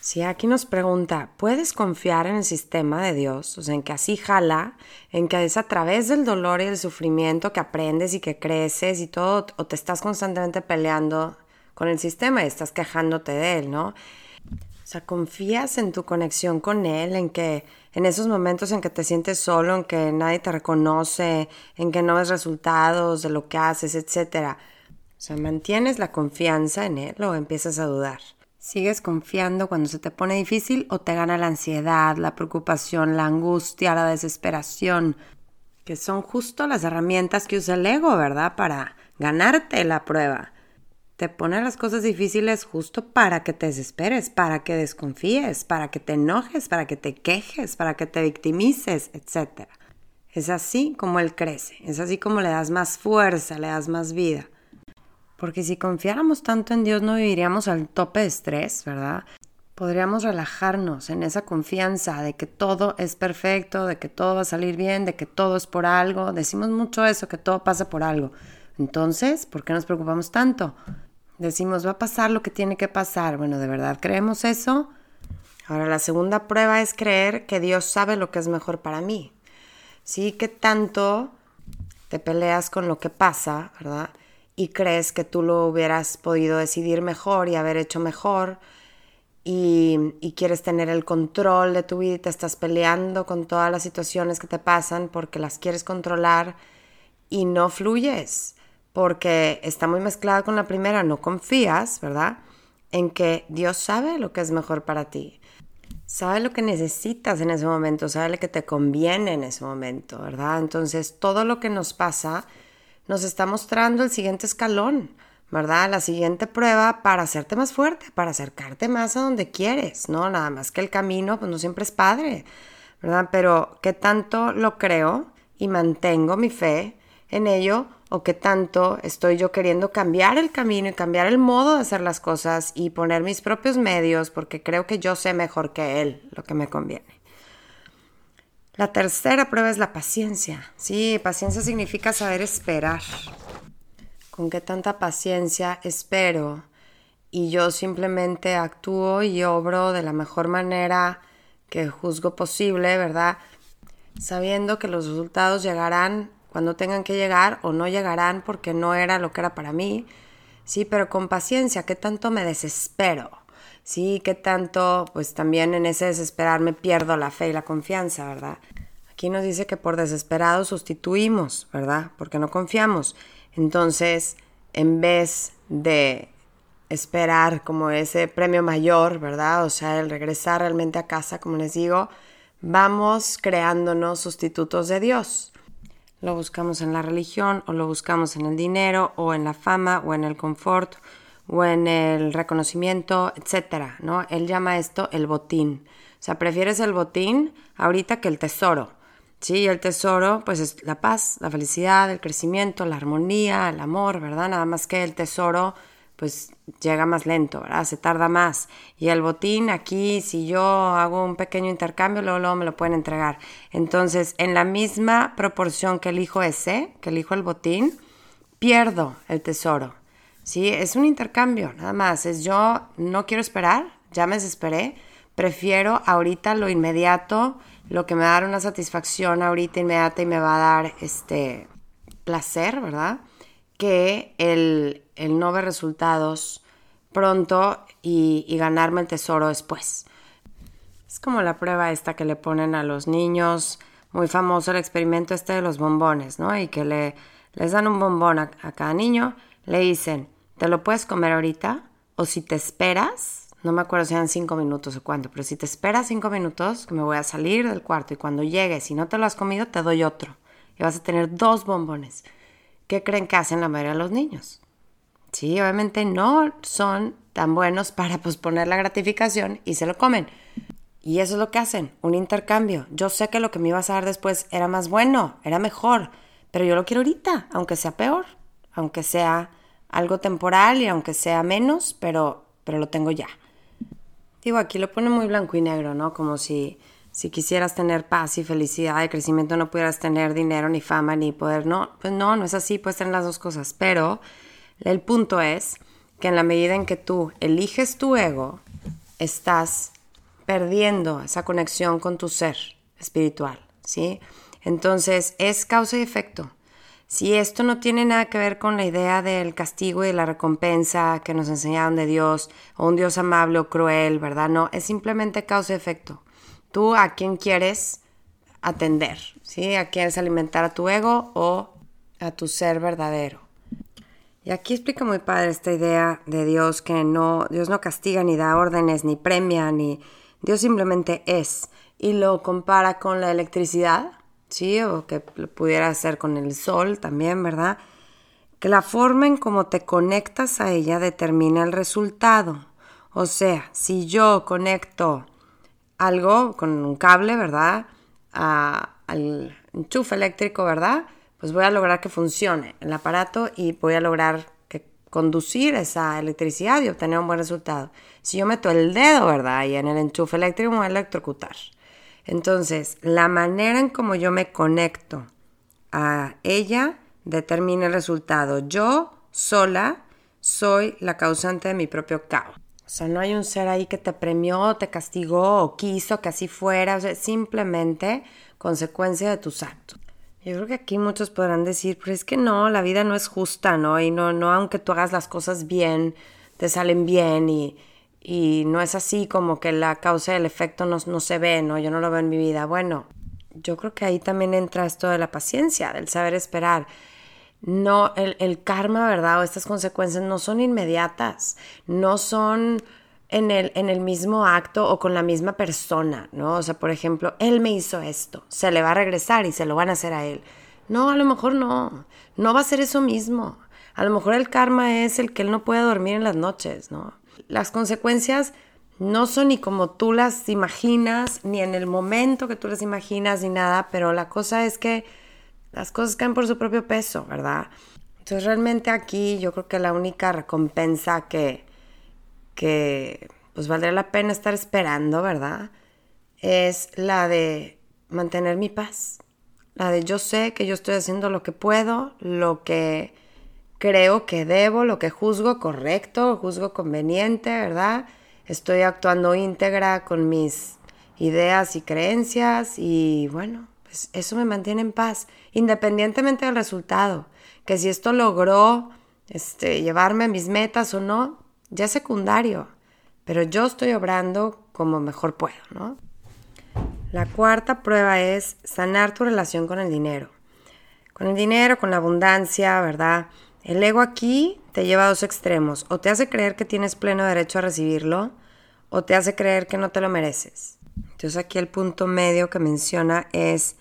Si aquí nos pregunta, ¿puedes confiar en el sistema de Dios? O sea, en que así jala, en que es a través del dolor y el sufrimiento que aprendes y que creces y todo, o te estás constantemente peleando con el sistema y estás quejándote de él, ¿no? O sea, confías en tu conexión con él, en que en esos momentos en que te sientes solo, en que nadie te reconoce, en que no ves resultados de lo que haces, etc. O sea, mantienes la confianza en él o empiezas a dudar. ¿Sigues confiando cuando se te pone difícil o te gana la ansiedad, la preocupación, la angustia, la desesperación? Que son justo las herramientas que usa el ego, ¿verdad? Para ganarte la prueba te pone las cosas difíciles justo para que te desesperes, para que desconfíes, para que te enojes, para que te quejes, para que te victimices, etc. Es así como Él crece, es así como le das más fuerza, le das más vida. Porque si confiáramos tanto en Dios no viviríamos al tope de estrés, ¿verdad? Podríamos relajarnos en esa confianza de que todo es perfecto, de que todo va a salir bien, de que todo es por algo. Decimos mucho eso, que todo pasa por algo. Entonces, ¿por qué nos preocupamos tanto? Decimos, va a pasar lo que tiene que pasar. Bueno, ¿de verdad creemos eso? Ahora, la segunda prueba es creer que Dios sabe lo que es mejor para mí. Sí, que tanto te peleas con lo que pasa, ¿verdad? Y crees que tú lo hubieras podido decidir mejor y haber hecho mejor. Y, quieres tener el control de tu vida y te estás peleando con todas las situaciones que te pasan porque las quieres controlar y no fluyes porque está muy mezclada con la primera, no confías, ¿verdad? En que Dios sabe lo que es mejor para ti. Sabe lo que necesitas en ese momento, sabe lo que te conviene en ese momento, ¿verdad? Entonces, todo lo que nos pasa nos está mostrando el siguiente escalón, ¿verdad? La siguiente prueba para hacerte más fuerte, para acercarte más a donde quieres, ¿no? Nada más que el camino, pues no siempre es padre, ¿verdad? Pero ¿qué tanto lo creo y mantengo mi fe en ello o qué tanto estoy yo queriendo cambiar el camino y cambiar el modo de hacer las cosas y poner mis propios medios porque creo que yo sé mejor que él lo que me conviene. La tercera prueba es la paciencia. Sí, paciencia significa saber esperar. ¿Con qué tanta paciencia espero? Y yo simplemente actúo y obro de la mejor manera que juzgo posible, ¿verdad? Sabiendo que los resultados llegarán cuando tengan que llegar o no llegarán porque no era lo que era para mí. Sí, pero con paciencia, ¿qué tanto me desespero? Sí, qué tanto, pues también en ese desesperar me pierdo la fe y la confianza, ¿verdad? Aquí nos dice que por desesperado sustituimos, ¿verdad? Porque no confiamos. Entonces, en vez de esperar como ese premio mayor, ¿verdad? O sea, el regresar realmente a casa, como les digo, vamos creándonos sustitutos de Dios. Lo buscamos en la religión o lo buscamos en el dinero o en la fama o en el confort o en el reconocimiento, etcétera, ¿no? Él llama esto el botín. O sea, prefieres el botín ahorita que el tesoro. Sí, el tesoro, pues es la paz, la felicidad, el crecimiento, la armonía, el amor, ¿verdad? Nada más que el tesoro pues llega más lento, ¿verdad? Se tarda más. Y el botín aquí, si yo hago un pequeño intercambio, luego, luego me lo pueden entregar. Entonces, en la misma proporción que elijo ese, que elijo el botín, pierdo el tesoro. ¿Sí? Es un intercambio, nada más. Es yo no quiero esperar, ya me desesperé, prefiero ahorita lo inmediato, lo que me va a dar una satisfacción ahorita inmediata y me va a dar este placer, ¿verdad? Que el, el no ver resultados pronto y, ganarme el tesoro después. Es como la prueba esta que le ponen a los niños, muy famoso el experimento este de los bombones, ¿no? Y que le, les dan un bombón a, a, cada niño, le dicen, ¿te lo puedes comer ahorita? O si te esperas, no me acuerdo si eran cinco minutos o cuánto, pero si te esperas cinco minutos, que me voy a salir del cuarto y cuando llegues, si no te lo has comido, te doy otro. Y vas a tener dos bombones. ¿Qué creen que hacen la mayoría de los niños? Sí, obviamente no son tan buenos para posponer la gratificación y se lo comen. Y eso es lo que hacen, un intercambio. Yo sé que lo que me ibas a dar después era más bueno, era mejor, pero yo lo quiero ahorita, aunque sea peor, aunque sea algo temporal y aunque sea menos, pero, pero lo tengo ya. Digo, aquí lo pone muy blanco y negro, ¿no? Como si, si quisieras tener paz y felicidad y crecimiento no pudieras tener dinero, ni fama, ni poder. No, pues no, no es así, puedes tener las dos cosas, pero el punto es que en la medida en que tú eliges tu ego, estás perdiendo esa conexión con tu ser espiritual, ¿sí? Entonces, es causa y efecto. Si esto no tiene nada que ver con la idea del castigo y de la recompensa que nos enseñaron de Dios, o un Dios amable o cruel, ¿verdad? No, es simplemente causa y efecto. Tú a quién quieres atender, ¿sí? A quieres alimentar a tu ego o a tu ser verdadero. Y aquí explica muy padre esta idea de Dios que no, Dios no castiga ni da órdenes ni premia ni Dios simplemente es y lo compara con la electricidad, sí, o que lo pudiera hacer con el sol también, ¿verdad? Que la forma en cómo te conectas a ella determina el resultado. O sea, si yo conecto algo con un cable, ¿verdad? al enchufe eléctrico, ¿verdad? pues voy a lograr que funcione el aparato y voy a lograr que conducir esa electricidad y obtener un buen resultado. Si yo meto el dedo, ¿verdad? Y en el enchufe eléctrico me voy a electrocutar. Entonces, la manera en cómo yo me conecto a ella determina el resultado. Yo sola soy la causante de mi propio caos. O sea, no hay un ser ahí que te premió, te castigó o quiso que así fuera. O sea, simplemente consecuencia de tus actos. Yo creo que aquí muchos podrán decir, pero es que no, la vida no es justa, ¿no? Y no, no aunque tú hagas las cosas bien, te salen bien y, y no es así como que la causa y el efecto no, no se ve, ¿no? Yo no lo veo en mi vida. Bueno, yo creo que ahí también entra esto de la paciencia, del saber esperar. No, el, el karma, ¿verdad? O estas consecuencias no son inmediatas, no son en el, en el mismo acto o con la misma persona, ¿no? O sea, por ejemplo, él me hizo esto, se le va a regresar y se lo van a hacer a él. No, a lo mejor no, no va a ser eso mismo. A lo mejor el karma es el que él no puede dormir en las noches, ¿no? Las consecuencias no son ni como tú las imaginas, ni en el momento que tú las imaginas, ni nada, pero la cosa es que las cosas caen por su propio peso, ¿verdad? Entonces realmente aquí yo creo que la única recompensa que, que pues valdría la pena estar esperando, ¿verdad? Es la de mantener mi paz. La de yo sé que yo estoy haciendo lo que puedo, lo que creo que debo, lo que juzgo correcto, juzgo conveniente, ¿verdad? Estoy actuando íntegra con mis ideas y creencias y bueno, pues eso me mantiene en paz, independientemente del resultado que si esto logró este, llevarme a mis metas o no, ya es secundario, pero yo estoy obrando como mejor puedo, ¿no? La cuarta prueba es sanar tu relación con el dinero. Con el dinero, con la abundancia, ¿verdad? El ego aquí te lleva a dos extremos. O te hace creer que tienes pleno derecho a recibirlo, o te hace creer que no te lo mereces. Entonces aquí el punto medio que menciona es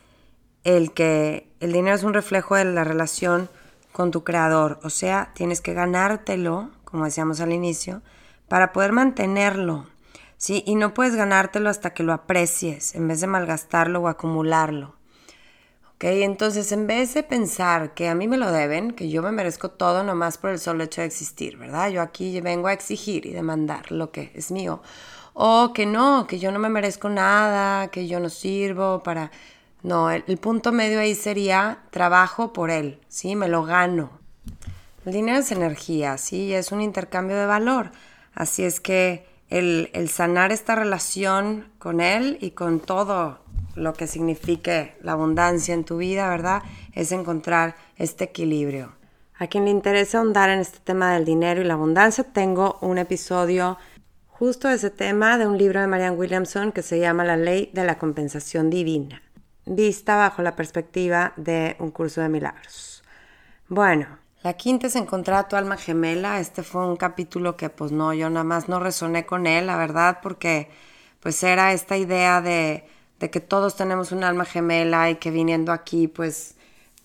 el que el dinero es un reflejo de la relación con tu creador. O sea, tienes que ganártelo, como decíamos al inicio, para poder mantenerlo. ¿sí? Y no puedes ganártelo hasta que lo aprecies, en vez de malgastarlo o acumularlo. ¿Ok? Entonces, en vez de pensar que a mí me lo deben, que yo me merezco todo nomás por el solo hecho de existir, ¿verdad? Yo aquí vengo a exigir y demandar lo que es mío. O que no, que yo no me merezco nada, que yo no sirvo para no, el, punto medio ahí sería trabajo por él, ¿sí? Me lo gano. El dinero es energía, ¿sí? Es un intercambio de valor. Así es que el, el sanar esta relación con él y con todo lo que signifique la abundancia en tu vida, ¿verdad? Es encontrar este equilibrio. A quien le interesa ahondar en este tema del dinero y la abundancia, tengo un episodio justo de ese tema de un libro de Marianne Williamson que se llama La ley de la compensación divina vista bajo la perspectiva de un curso de milagros. Bueno, la quinta es encontrar a tu alma gemela. Este fue un capítulo que pues no, yo nada más no resoné con él, la verdad, porque pues era esta idea de, de que todos tenemos un alma gemela y que viniendo aquí pues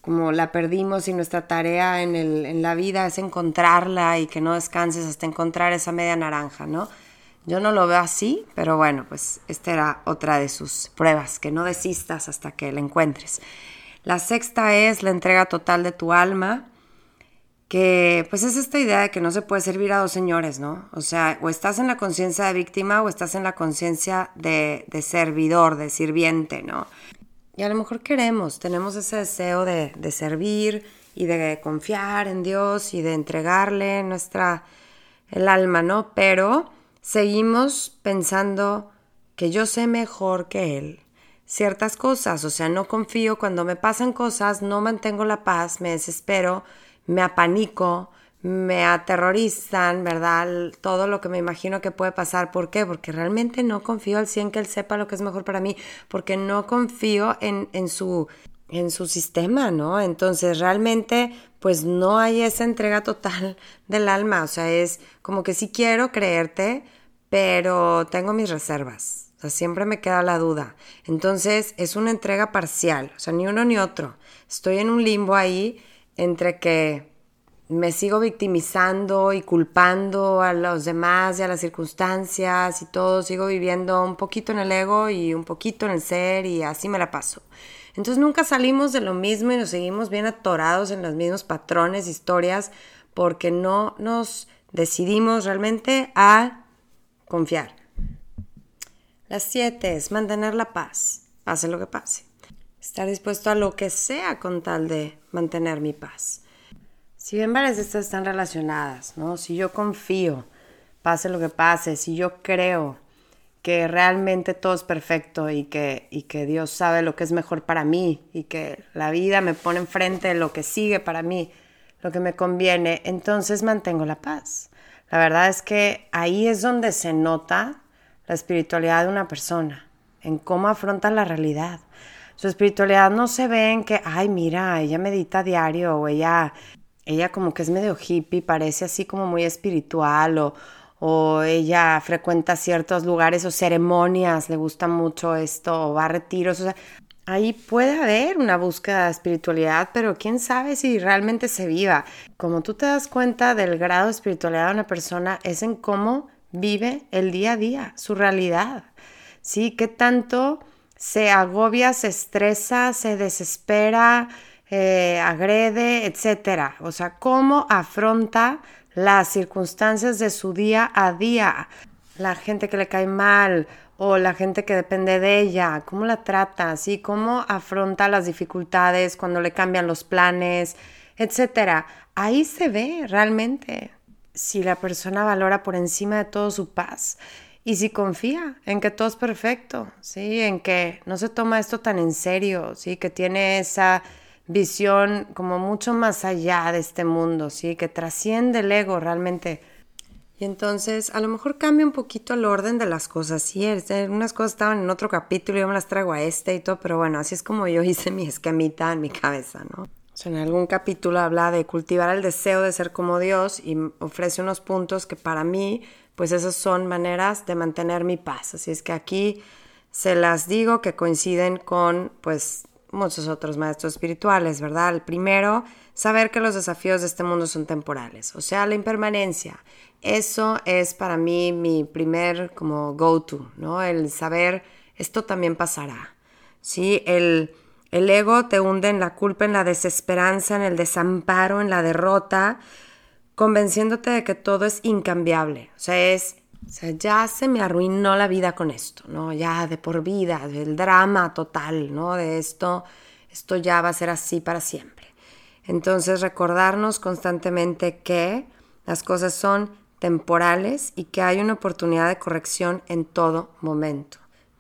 como la perdimos y nuestra tarea en, el, en la vida es encontrarla y que no descanses hasta encontrar esa media naranja, ¿no? Yo no lo veo así, pero bueno, pues esta era otra de sus pruebas, que no desistas hasta que la encuentres. La sexta es la entrega total de tu alma, que pues es esta idea de que no se puede servir a dos señores, ¿no? O sea, o estás en la conciencia de víctima o estás en la conciencia de, servidor, de sirviente, ¿no? Y a lo mejor queremos, tenemos ese deseo de, de servir y de confiar en Dios y de entregarle nuestra, el alma, ¿no? Pero seguimos pensando que yo sé mejor que él ciertas cosas, o sea, no confío cuando me pasan cosas, no mantengo la paz, me desespero, me apanico, me aterrorizan, ¿verdad? Todo lo que me imagino que puede pasar. ¿Por qué? Porque realmente no confío al 100 que él sepa lo que es mejor para mí, porque no confío en, en, su, en su sistema, ¿no? Entonces, realmente, pues no hay esa entrega total <laughs> del alma, o sea, es como que sí quiero creerte, pero tengo mis reservas. O sea, siempre me queda la duda. Entonces, es una entrega parcial, o sea, ni uno ni otro. Estoy en un limbo ahí entre que me sigo victimizando y culpando a los demás y a las circunstancias y todo, sigo viviendo un poquito en el ego y un poquito en el ser y así me la paso. Entonces nunca salimos de lo mismo y nos seguimos bien atorados en los mismos patrones, historias, porque no nos decidimos realmente a confiar. Las siete es mantener la paz, pase lo que pase. Estar dispuesto a lo que sea con tal de mantener mi paz. Si bien varias de estas están relacionadas, ¿no? Si yo confío, pase lo que pase, si yo creo que realmente todo es perfecto y que, y que Dios sabe lo que es mejor para mí y que la vida me pone enfrente lo que sigue para mí, lo que me conviene, entonces mantengo la paz. La verdad es que ahí es donde se nota la espiritualidad de una persona, en cómo afronta la realidad. Su espiritualidad no se ve en que, ay, mira, ella medita diario o ella, ella como que es medio hippie, parece así como muy espiritual o, o ella frecuenta ciertos lugares o ceremonias, le gusta mucho esto, o va a retiros. O sea, Ahí puede haber una búsqueda de espiritualidad, pero quién sabe si realmente se viva. Como tú te das cuenta del grado de espiritualidad de una persona es en cómo vive el día a día, su realidad. ¿Sí? ¿Qué tanto se agobia, se estresa, se desespera, eh, agrede, etcétera. O sea, cómo afronta las circunstancias de su día a día, la gente que le cae mal o la gente que depende de ella, cómo la trata, ¿sí? cómo afronta las dificultades cuando le cambian los planes, etcétera. Ahí se ve realmente si la persona valora por encima de todo su paz y si confía en que todo es perfecto, ¿sí? En que no se toma esto tan en serio, ¿sí? Que tiene esa visión como mucho más allá de este mundo, ¿sí? Que trasciende el ego realmente. Y entonces a lo mejor cambia un poquito el orden de las cosas, sí, unas cosas estaban en otro capítulo yo me las traigo a este y todo, pero bueno, así es como yo <laughs> hice mi esquemita en mi cabeza, ¿no? en algún capítulo habla de cultivar el deseo de ser como Dios y ofrece unos puntos que para mí, pues esas son maneras de mantener mi paz. Así es que aquí se las digo que coinciden con, pues, muchos otros maestros espirituales, ¿verdad? El primero, saber que los desafíos de este mundo son temporales, o sea, la impermanencia. Eso es para mí mi primer como go-to, ¿no? El saber esto también pasará. Sí, el el ego te hunde en la culpa, en la desesperanza, en el desamparo, en la derrota, convenciéndote de que todo es incambiable. O sea, es, o sea, ya se me arruinó la vida con esto, ¿no? Ya de por vida, del drama total, ¿no? De esto, esto ya va a ser así para siempre. Entonces, recordarnos constantemente que las cosas son temporales y que hay una oportunidad de corrección en todo momento.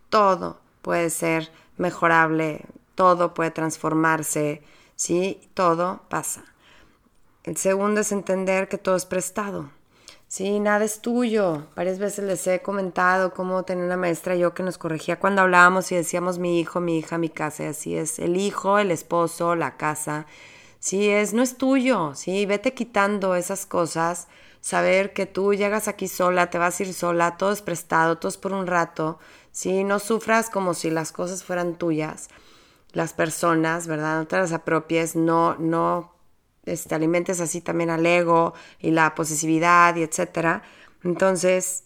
Todo puede ser mejorable todo puede transformarse, ¿sí? Todo pasa. El segundo es entender que todo es prestado. Sí, nada es tuyo. Varias veces les he comentado cómo tenía una maestra yo que nos corregía cuando hablábamos y decíamos mi hijo, mi hija, mi casa, y así es. El hijo, el esposo, la casa. Sí, es, no es tuyo. Sí, vete quitando esas cosas. Saber que tú llegas aquí sola, te vas a ir sola, todo es prestado, todo es por un rato. Sí, no sufras como si las cosas fueran tuyas las personas, ¿verdad? No te las apropies, no, no este, alimentes así también al ego y la posesividad y etcétera. Entonces,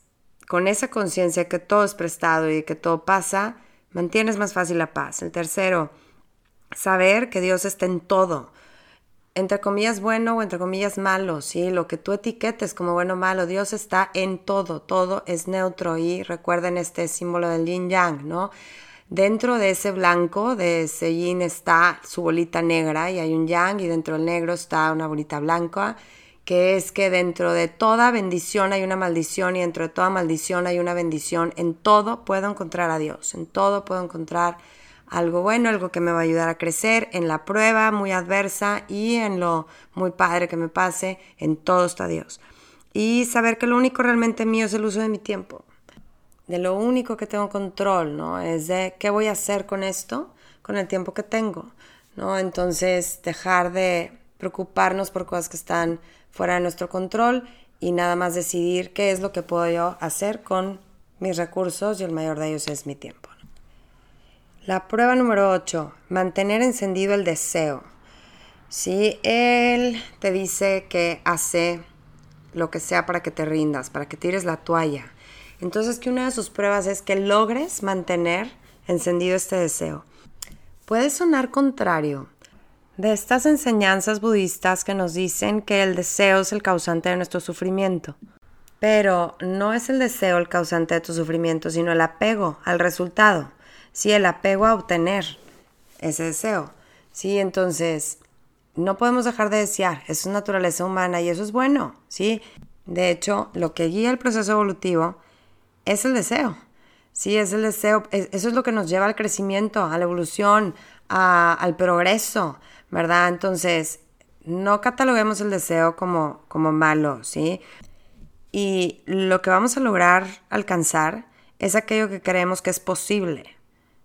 con esa conciencia que todo es prestado y que todo pasa, mantienes más fácil la paz. El tercero, saber que Dios está en todo, entre comillas bueno o entre comillas malo, ¿sí? Lo que tú etiquetes como bueno o malo, Dios está en todo, todo es neutro y recuerden este símbolo del yin yang, ¿no? Dentro de ese blanco, de ese está su bolita negra y hay un yang y dentro del negro está una bolita blanca, que es que dentro de toda bendición hay una maldición y dentro de toda maldición hay una bendición. En todo puedo encontrar a Dios, en todo puedo encontrar algo bueno, algo que me va a ayudar a crecer, en la prueba muy adversa y en lo muy padre que me pase, en todo está Dios. Y saber que lo único realmente mío es el uso de mi tiempo de lo único que tengo control, ¿no? Es de qué voy a hacer con esto, con el tiempo que tengo, ¿no? Entonces, dejar de preocuparnos por cosas que están fuera de nuestro control y nada más decidir qué es lo que puedo yo hacer con mis recursos y el mayor de ellos es mi tiempo. La prueba número 8, mantener encendido el deseo. Si él te dice que hace lo que sea para que te rindas, para que tires la toalla, entonces que una de sus pruebas es que logres mantener encendido este deseo. Puede sonar contrario de estas enseñanzas budistas que nos dicen que el deseo es el causante de nuestro sufrimiento. Pero no es el deseo el causante de tu sufrimiento, sino el apego al resultado. Sí, el apego a obtener ese deseo. Sí, entonces no podemos dejar de desear. Eso es naturaleza humana y eso es bueno. Sí, de hecho, lo que guía el proceso evolutivo es el deseo. Sí, es el deseo. Eso es lo que nos lleva al crecimiento, a la evolución, al progreso, ¿verdad? Entonces, no cataloguemos el deseo como, como malo, ¿sí? Y lo que vamos a lograr alcanzar es aquello que creemos que es posible,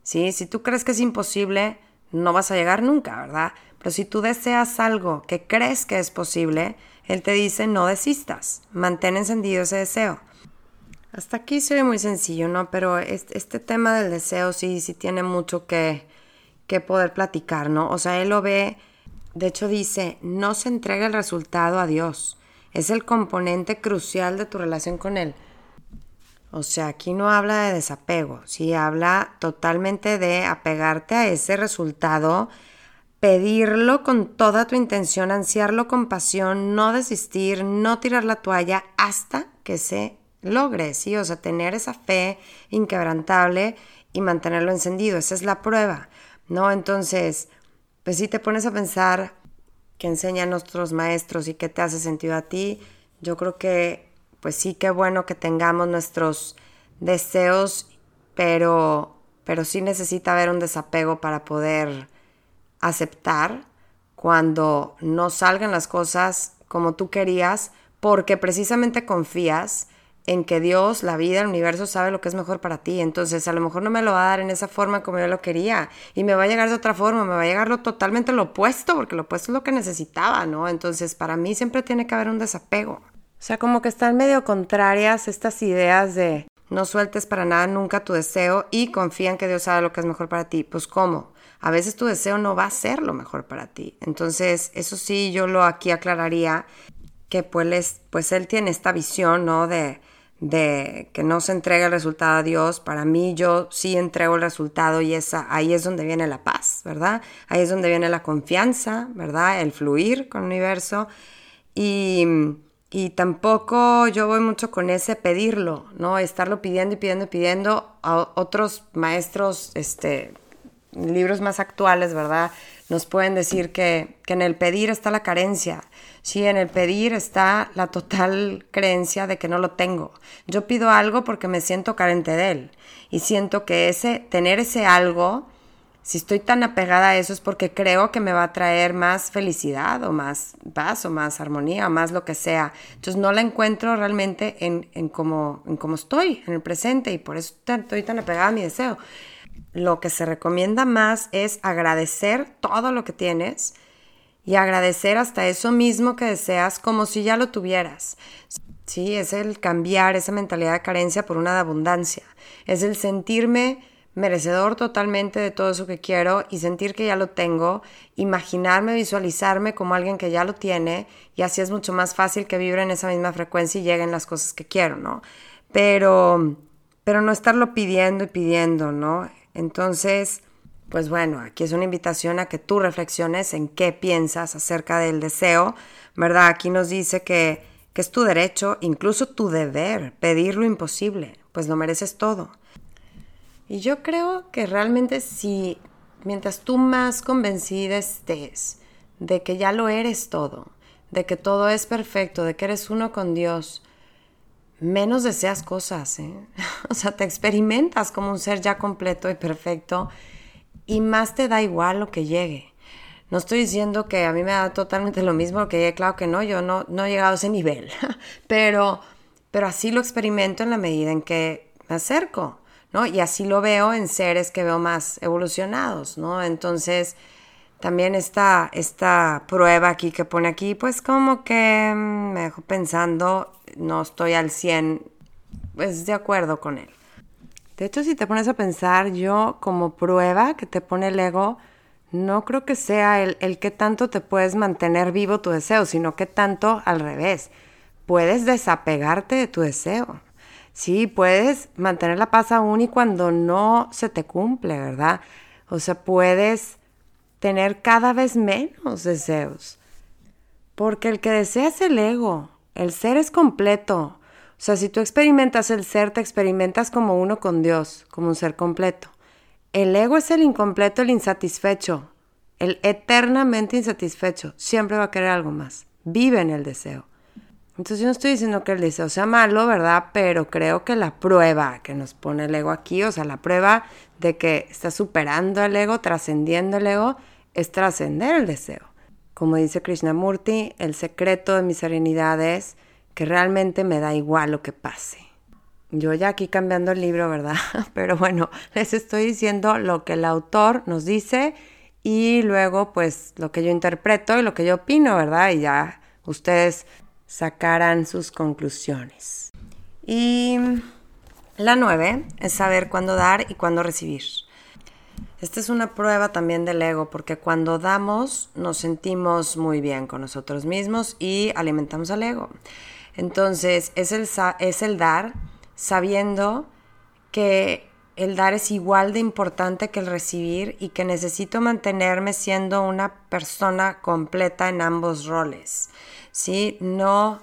¿sí? Si tú crees que es imposible, no vas a llegar nunca, ¿verdad? Pero si tú deseas algo que crees que es posible, Él te dice no desistas, mantén encendido ese deseo. Hasta aquí se ve muy sencillo, ¿no? Pero este, tema del deseo sí, sí tiene mucho que, que poder platicar, ¿no? O sea, él lo ve, de hecho dice, no se entrega el resultado a Dios, es el componente crucial de tu relación con Él. O sea, aquí no habla de desapego, sí habla totalmente de apegarte a ese resultado pedirlo con toda tu intención, ansiarlo con pasión, no desistir, no tirar la toalla hasta que se logre, ¿sí? O sea, tener esa fe inquebrantable y mantenerlo encendido, esa es la prueba, ¿no? Entonces, pues si te pones a pensar que enseñan nuestros maestros y qué te hace sentido a ti, yo creo que, pues sí, qué bueno que tengamos nuestros deseos, pero, pero sí necesita haber un desapego para poder aceptar cuando no salgan las cosas como tú querías, porque precisamente confías en que Dios, la vida, el universo sabe lo que es mejor para ti. Entonces, a lo mejor no me lo va a dar en esa forma como yo lo quería y me va a llegar de otra forma, me va a llegar lo totalmente lo opuesto, porque lo opuesto es lo que necesitaba, ¿no? Entonces, para mí siempre tiene que haber un desapego. O sea, como que están medio contrarias estas ideas de no sueltes para nada nunca tu deseo y confía en que Dios sabe lo que es mejor para ti. Pues, ¿cómo? A veces tu deseo no va a ser lo mejor para ti. Entonces, eso sí, yo lo aquí aclararía que pues, pues él tiene esta visión, ¿no? De de que no se entrega el resultado a Dios, para mí yo sí entrego el resultado y esa, ahí es donde viene la paz, ¿verdad? Ahí es donde viene la confianza, ¿verdad? El fluir con el universo. Y, y tampoco yo voy mucho con ese pedirlo, ¿no? Estarlo pidiendo y pidiendo y pidiendo a otros maestros, este, libros más actuales, ¿verdad? Nos pueden decir que, que en el pedir está la carencia Sí, en el pedir está la total creencia de que no lo tengo. Yo pido algo porque me siento carente de él y siento que ese tener ese algo, si estoy tan apegada a eso es porque creo que me va a traer más felicidad o más paz o más armonía o más lo que sea. Entonces no la encuentro realmente en, en cómo en cómo estoy, en el presente y por eso estoy tan apegada a mi deseo. Lo que se recomienda más es agradecer todo lo que tienes y agradecer hasta eso mismo que deseas como si ya lo tuvieras. Sí, es el cambiar esa mentalidad de carencia por una de abundancia. Es el sentirme merecedor totalmente de todo eso que quiero y sentir que ya lo tengo, imaginarme, visualizarme como alguien que ya lo tiene y así es mucho más fácil que vibre en esa misma frecuencia y lleguen las cosas que quiero, ¿no? Pero, pero no estarlo pidiendo y pidiendo, ¿no? Entonces, pues bueno, aquí es una invitación a que tú reflexiones en qué piensas acerca del deseo, ¿verdad? Aquí nos dice que, que es tu derecho, incluso tu deber, pedir lo imposible, pues lo mereces todo. Y yo creo que realmente si, mientras tú más convencida estés de que ya lo eres todo, de que todo es perfecto, de que eres uno con Dios, menos deseas cosas, ¿eh? <laughs> O sea, te experimentas como un ser ya completo y perfecto y más te da igual lo que llegue. No estoy diciendo que a mí me da totalmente lo mismo que llegue, claro que no, yo no, no he llegado a ese nivel, <laughs> pero, pero así lo experimento en la medida en que me acerco, ¿no? Y así lo veo en seres que veo más evolucionados, ¿no? Entonces, también esta, esta prueba aquí que pone aquí, pues como que me dejo pensando, no estoy al 100, pues de acuerdo con él. De hecho, si te pones a pensar, yo como prueba que te pone el ego, no creo que sea el, el que tanto te puedes mantener vivo tu deseo, sino que tanto al revés. Puedes desapegarte de tu deseo. Sí, puedes mantener la paz aún y cuando no se te cumple, ¿verdad? O sea, puedes tener cada vez menos deseos. Porque el que desea es el ego. El ser es completo. O sea, si tú experimentas el ser, te experimentas como uno con Dios, como un ser completo. El ego es el incompleto, el insatisfecho, el eternamente insatisfecho. Siempre va a querer algo más. Vive en el deseo. Entonces yo no estoy diciendo que el deseo sea malo, ¿verdad? Pero creo que la prueba que nos pone el ego aquí, o sea, la prueba de que está superando el ego, trascendiendo el ego, es trascender el deseo. Como dice Krishnamurti, el secreto de mi serenidad es que realmente me da igual lo que pase. Yo ya aquí cambiando el libro, ¿verdad? <laughs> Pero bueno, les estoy diciendo lo que el autor nos dice y luego pues lo que yo interpreto y lo que yo opino, ¿verdad? Y ya ustedes sacarán sus conclusiones. Y la nueve es saber cuándo dar y cuándo recibir. Esta es una prueba también del ego, porque cuando damos nos sentimos muy bien con nosotros mismos y alimentamos al ego. Entonces, es el, es el dar sabiendo que el dar es igual de importante que el recibir y que necesito mantenerme siendo una persona completa en ambos roles. ¿Sí? No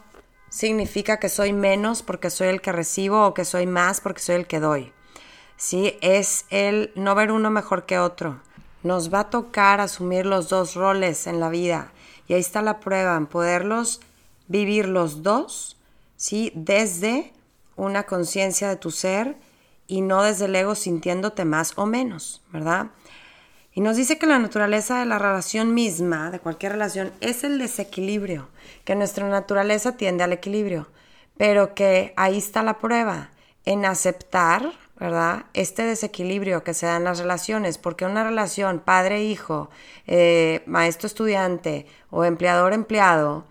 significa que soy menos porque soy el que recibo o que soy más porque soy el que doy. ¿Sí? Es el no ver uno mejor que otro. Nos va a tocar asumir los dos roles en la vida y ahí está la prueba, en poderlos vivir los dos, ¿sí? Desde una conciencia de tu ser y no desde el ego sintiéndote más o menos, ¿verdad? Y nos dice que la naturaleza de la relación misma, de cualquier relación, es el desequilibrio, que nuestra naturaleza tiende al equilibrio, pero que ahí está la prueba, en aceptar, ¿verdad? Este desequilibrio que se da en las relaciones, porque una relación padre-hijo, eh, maestro-estudiante o empleador-empleado,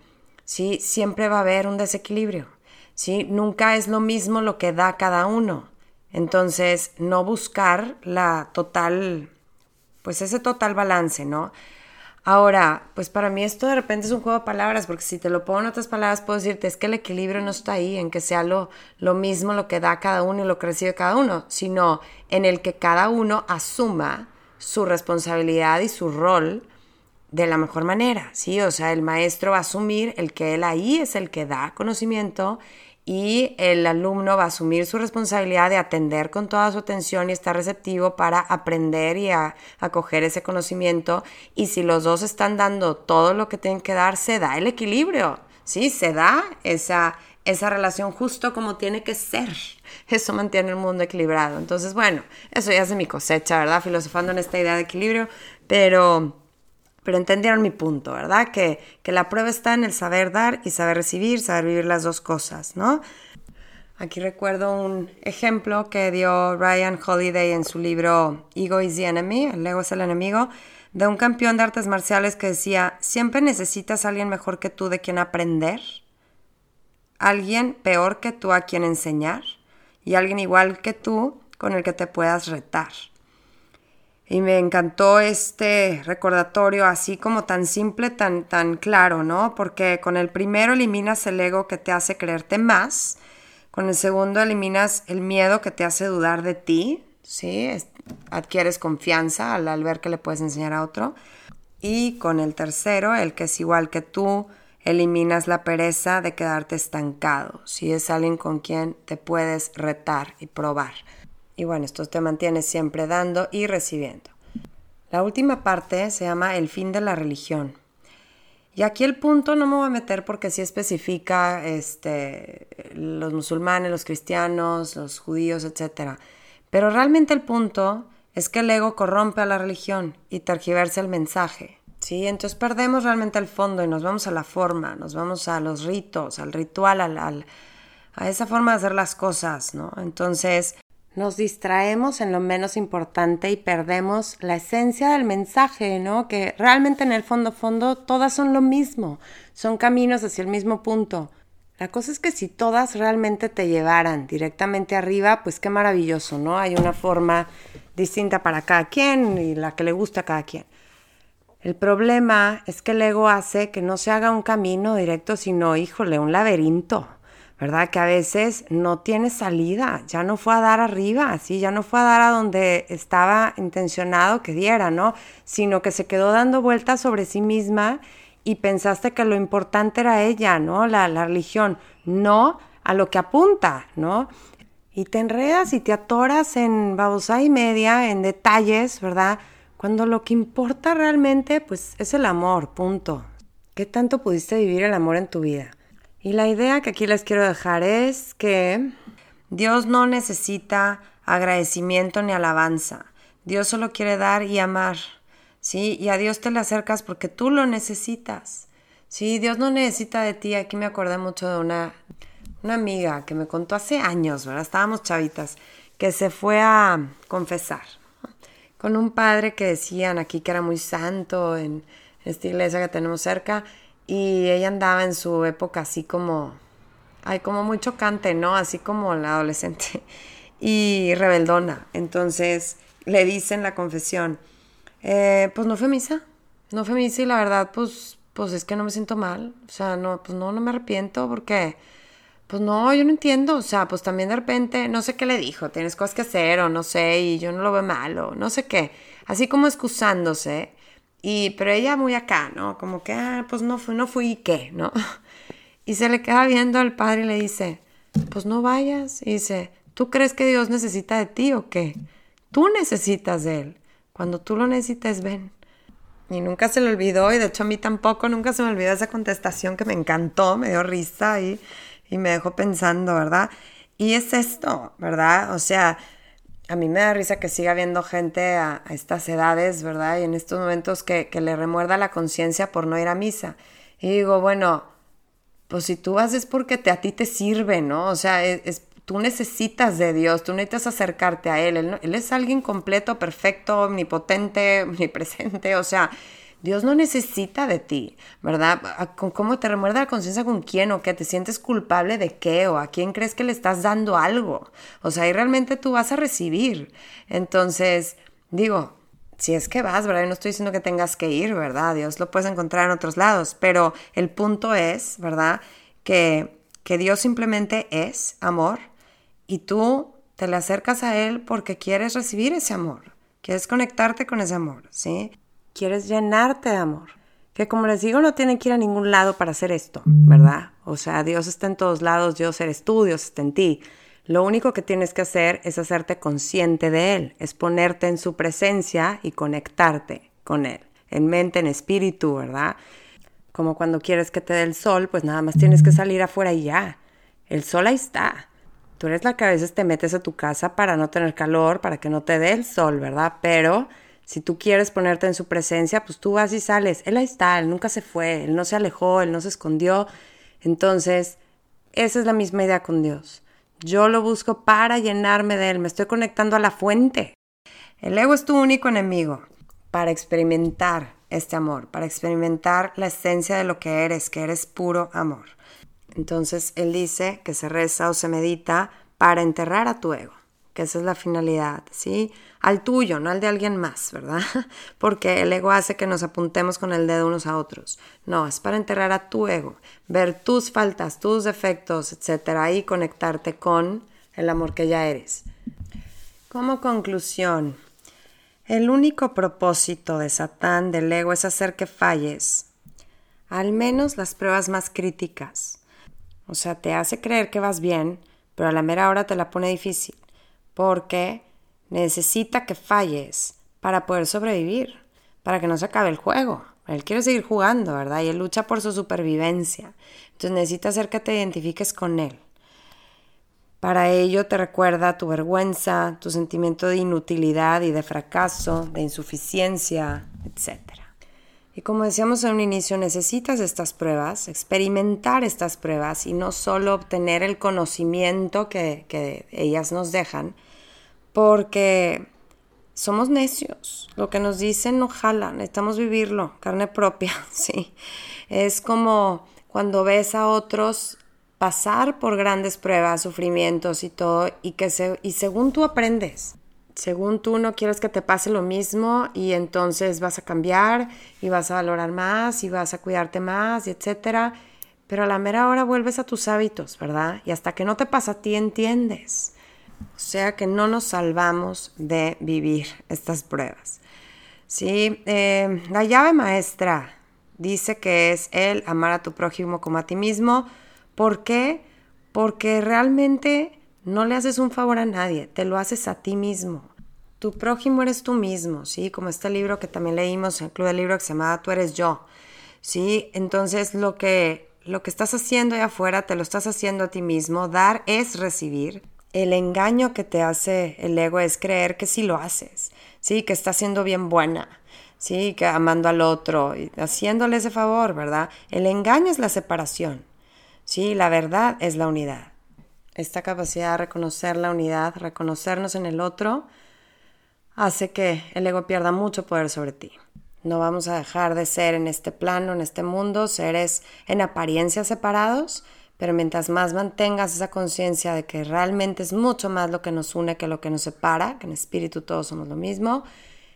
¿sí? Siempre va a haber un desequilibrio, ¿sí? Nunca es lo mismo lo que da cada uno. Entonces, no buscar la total, pues ese total balance, ¿no? Ahora, pues para mí esto de repente es un juego de palabras, porque si te lo pongo en otras palabras, puedo decirte, es que el equilibrio no está ahí, en que sea lo, lo mismo lo que da cada uno y lo que recibe cada uno, sino en el que cada uno asuma su responsabilidad y su rol de la mejor manera, ¿sí? O sea, el maestro va a asumir el que él ahí es el que da conocimiento y el alumno va a asumir su responsabilidad de atender con toda su atención y estar receptivo para aprender y a, acoger ese conocimiento. Y si los dos están dando todo lo que tienen que dar, se da el equilibrio, ¿sí? Se da esa, esa relación justo como tiene que ser. <laughs> Eso mantiene el mundo equilibrado. Entonces, bueno, eso ya es mi cosecha, ¿verdad? Filosofando en esta idea de equilibrio, pero pero entendieron mi punto, ¿verdad? Que, que la prueba está en el saber dar y saber recibir, saber vivir las dos cosas, ¿no? Aquí recuerdo un ejemplo que dio Ryan Holiday en su libro Ego is the Enemy, el ego es el enemigo, de un campeón de artes marciales que decía, siempre necesitas a alguien mejor que tú de quien aprender, alguien peor que tú a quien enseñar y alguien igual que tú con el que te puedas retar. Y me encantó este recordatorio así como tan simple, tan, tan claro, ¿no? Porque con el primero eliminas el ego que te hace creerte más, con el segundo eliminas el miedo que te hace dudar de ti, ¿sí? Adquieres confianza al, ver que le puedes enseñar a otro. Y con el tercero, el que es igual que tú, eliminas la pereza de quedarte estancado, si es alguien con quien te puedes retar y probar. Y bueno, esto te mantiene siempre dando y recibiendo. La última parte se llama el fin de la religión. Y aquí el punto no me voy a meter porque sí especifica este, los musulmanes, los cristianos, los judíos, etc. Pero realmente el punto es que el ego corrompe a la religión y tergiversa el mensaje. ¿sí? Entonces perdemos realmente el fondo y nos vamos a la forma, nos vamos a los ritos, al ritual, al, a esa forma de hacer las cosas. ¿no? Entonces nos distraemos en lo menos importante y perdemos la esencia del mensaje, ¿no? Que realmente en el fondo, fondo, todas son lo mismo, son caminos hacia el mismo punto. La cosa es que si todas realmente te llevaran directamente arriba, pues qué maravilloso, ¿no? Hay una forma distinta para cada quien y la que le gusta a cada quien. El problema es que el ego hace que no se haga un camino directo, sino, híjole, un laberinto. ¿Verdad? Que a veces no tiene salida, ya no fue a dar arriba, ¿sí? Ya no fue a dar a donde estaba intencionado que diera, ¿no? Sino que se quedó dando vueltas sobre sí misma y pensaste que lo importante era ella, ¿no? La, la religión, no a lo que apunta, ¿no? Y te enredas y te atoras en babosa y media, en detalles, ¿verdad? Cuando lo que importa realmente, pues, es el amor, punto. ¿Qué tanto pudiste vivir el amor en tu vida? Y la idea que aquí les quiero dejar es que Dios no necesita agradecimiento ni alabanza. Dios solo quiere dar y amar. ¿Sí? Y a Dios te le acercas porque tú lo necesitas. Sí, Dios no necesita de ti. Aquí me acordé mucho de una, una amiga que me contó hace años, ¿verdad? Estábamos chavitas, que se fue a confesar con un padre que decían aquí que era muy santo en esta iglesia que tenemos cerca y ella andaba en su época así como, ay, como muy chocante, ¿no? Así como la adolescente <laughs> y rebeldona. Entonces le dicen la confesión, eh, pues no fue misa, no fue misa y la verdad, pues, pues es que no me siento mal. O sea, no, pues no, no me arrepiento porque, pues no, yo no entiendo, o sea, pues también de repente, no sé qué le dijo, tienes cosas que hacer o no sé, y yo no lo veo malo, no sé qué, así como excusándose, y, pero ella muy acá, ¿no? Como que, ah, pues no fui, no fui, ¿y qué? ¿No? <laughs> Y se le queda viendo al padre y le dice, pues no vayas, y dice, ¿tú crees que Dios necesita de ti o qué? Tú necesitas de Él, cuando tú lo necesites, ven. Y nunca se le olvidó, y de hecho a mí tampoco, nunca se me olvidó esa contestación que me encantó, me dio risa y y me dejó pensando, ¿verdad? Y es esto, ¿verdad? O sea, a mí me da risa que siga habiendo gente a, estas edades, ¿verdad? Y en estos momentos que, le remuerda la conciencia por no ir a misa. Y digo, bueno, pues si tú haces porque te, a ti te sirve, ¿no? O sea, es, tú necesitas de Dios, tú necesitas acercarte a Él. Él, él es alguien completo, perfecto, omnipotente, <laughs> omnipresente, o sea, Dios no necesita de ti, ¿verdad? ¿Cómo te remuerda la conciencia con quién o qué? ¿Te sientes culpable de qué o a quién crees que le estás dando algo? O sea, ahí realmente tú vas a recibir. Entonces, digo, si es que vas, ¿verdad? Yo no estoy diciendo que tengas que ir, ¿verdad? Dios lo puedes encontrar en otros lados, pero el punto es, ¿verdad? Que, que Dios simplemente es amor y tú te le acercas a Él porque quieres recibir ese amor, quieres conectarte con ese amor, ¿sí? Quieres llenarte de amor. Que como les digo, no tienen que ir a ningún lado para hacer esto, ¿verdad? O sea, Dios está en todos lados, Dios eres tú, Dios está en ti. Lo único que tienes que hacer es hacerte consciente de Él, es ponerte en su presencia y conectarte con Él, en mente, en espíritu, ¿verdad? Como cuando quieres que te dé el sol, pues nada más tienes que salir afuera y ya. El sol ahí está. Tú eres la que a veces te metes a tu casa para no tener calor, para que no te dé el sol, ¿verdad? Pero si tú quieres ponerte en su presencia, pues tú vas y sales. Él ahí está, él nunca se fue, él no se alejó, él no se escondió. Entonces, esa es la misma idea con Dios. Yo lo busco para llenarme de él, me estoy conectando a la fuente. El ego es tu único enemigo para experimentar este amor, para experimentar la esencia de lo que eres, que eres puro amor. Entonces, él dice que se reza o se medita para enterrar a tu ego esa es la finalidad, ¿sí? Al tuyo, no al de alguien más, ¿verdad? <laughs> Porque el ego hace que nos apuntemos con el dedo unos a otros. No, es para enterrar a tu ego, ver tus faltas, tus defectos, etcétera, y conectarte con el amor que ya eres. Como conclusión, el único propósito de Satán, del ego, es hacer que falles, al menos las pruebas más críticas. O sea, te hace creer que vas bien, pero a la mera hora te la pone difícil porque necesita que falles para poder sobrevivir, para que no se acabe el juego. Él quiere seguir jugando, ¿verdad? Y él lucha por su supervivencia. Entonces necesita hacer que te identifiques con él. Para ello te recuerda tu vergüenza, tu sentimiento de inutilidad y de fracaso, de insuficiencia, etc. Y como decíamos en un inicio, necesitas estas pruebas, experimentar estas pruebas y no solo obtener el conocimiento que, que ellas nos dejan, porque somos necios. Lo que nos dicen no jala, necesitamos vivirlo, carne propia, <laughs> sí. Es como cuando ves a otros pasar por grandes pruebas, sufrimientos y todo, y que se, y según tú aprendes, según tú no quieres que te pase lo mismo y entonces vas a cambiar y vas a valorar más y vas a cuidarte más y etcétera, pero a la mera hora vuelves a tus hábitos, ¿verdad? Y hasta que no te pasa a ti entiendes. O sea que no nos salvamos de vivir estas pruebas. Sí, eh, la llave maestra dice que es el amar a tu prójimo como a ti mismo. ¿Por qué? Porque realmente no le haces un favor a nadie, te lo haces a ti mismo. Tu prójimo eres tú mismo, ¿sí? Como este libro que también leímos en el Club del Libro que se llama Tú eres yo, ¿sí? Entonces lo que, lo que estás haciendo allá afuera te lo estás haciendo a ti mismo. Dar es recibir el engaño que te hace el ego es creer que sí lo haces, sí, que estás siendo bien buena, sí, que amando al otro, y haciéndole ese favor, ¿verdad? El engaño es la separación, sí, la verdad es la unidad. Esta capacidad de reconocer la unidad, reconocernos en el otro, hace que el ego pierda mucho poder sobre ti. No vamos a dejar de ser en este plano, en este mundo, seres en apariencia separados, pero mientras más mantengas esa conciencia de que realmente es mucho más lo que nos une que lo que nos separa, que en espíritu todos somos lo mismo,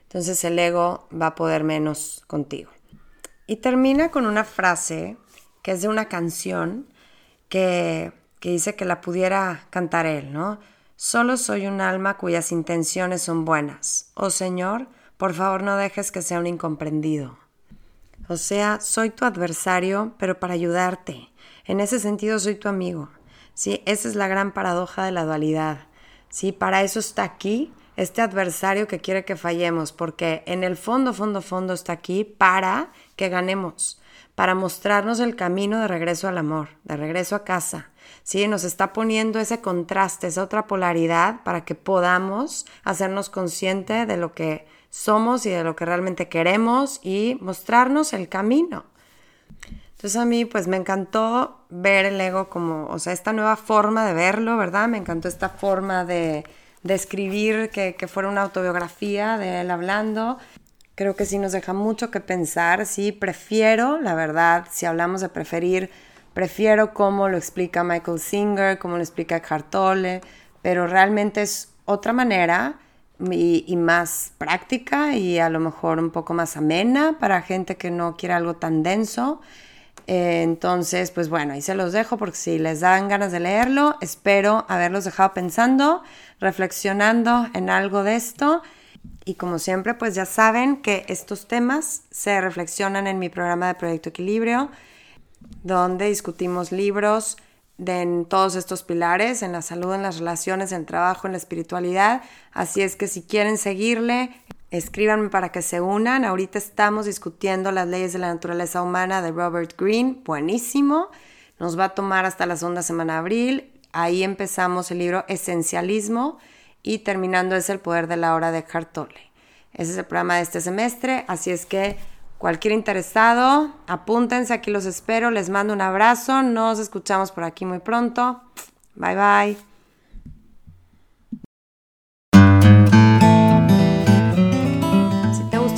entonces el ego va a poder menos contigo. Y termina con una frase que es de una canción que, que dice que la pudiera cantar él, ¿no? Solo soy un alma cuyas intenciones son buenas. Oh Señor, por favor no dejes que sea un incomprendido. O sea, soy tu adversario, pero para ayudarte. En ese sentido soy tu amigo. Sí, esa es la gran paradoja de la dualidad. Sí, para eso está aquí este adversario que quiere que fallemos, porque en el fondo, fondo, fondo está aquí para que ganemos, para mostrarnos el camino de regreso al amor, de regreso a casa. Sí, nos está poniendo ese contraste, esa otra polaridad para que podamos hacernos consciente de lo que somos y de lo que realmente queremos y mostrarnos el camino. Entonces a mí pues me encantó ver el ego como, o sea, esta nueva forma de verlo, ¿verdad? Me encantó esta forma de, de escribir, que, que, fuera una autobiografía de él hablando. Creo que sí nos deja mucho que pensar, sí, prefiero, la verdad, si hablamos de preferir, prefiero cómo lo explica Michael Singer, cómo lo explica Cartole, pero realmente es otra manera y, más práctica y a lo mejor un poco más amena para gente que no quiere algo tan denso. Eh, entonces, pues bueno, ahí se los dejo porque si les dan ganas de leerlo, espero haberlos dejado pensando, reflexionando en algo de esto. Y como siempre, pues ya saben que estos temas se reflexionan en mi programa de Proyecto Equilibrio, donde discutimos libros de en todos estos pilares, en la salud, en las relaciones, en el trabajo, en la espiritualidad. Así es que si quieren seguirle, Escríbanme para que se unan. Ahorita estamos discutiendo las leyes de la naturaleza humana de Robert Greene. Buenísimo. Nos va a tomar hasta la segunda semana de abril. Ahí empezamos el libro Esencialismo y terminando es El poder de la hora de Tolle. Ese es el programa de este semestre. Así es que cualquier interesado, apúntense. Aquí los espero. Les mando un abrazo. Nos escuchamos por aquí muy pronto. Bye bye.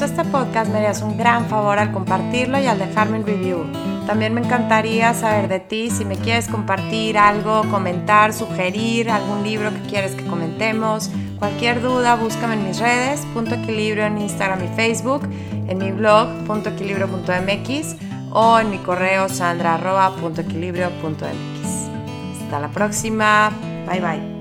este podcast me harías un gran favor al compartirlo y al dejarme un review. También me encantaría saber de ti si me quieres compartir algo, comentar, sugerir algún libro que quieres que comentemos. Cualquier duda, búscame en mis redes, punto equilibrio en Instagram y Facebook, en mi blog, punto equilibrio.mx o en mi correo sandra.equilibrio.mx. Hasta la próxima. Bye bye.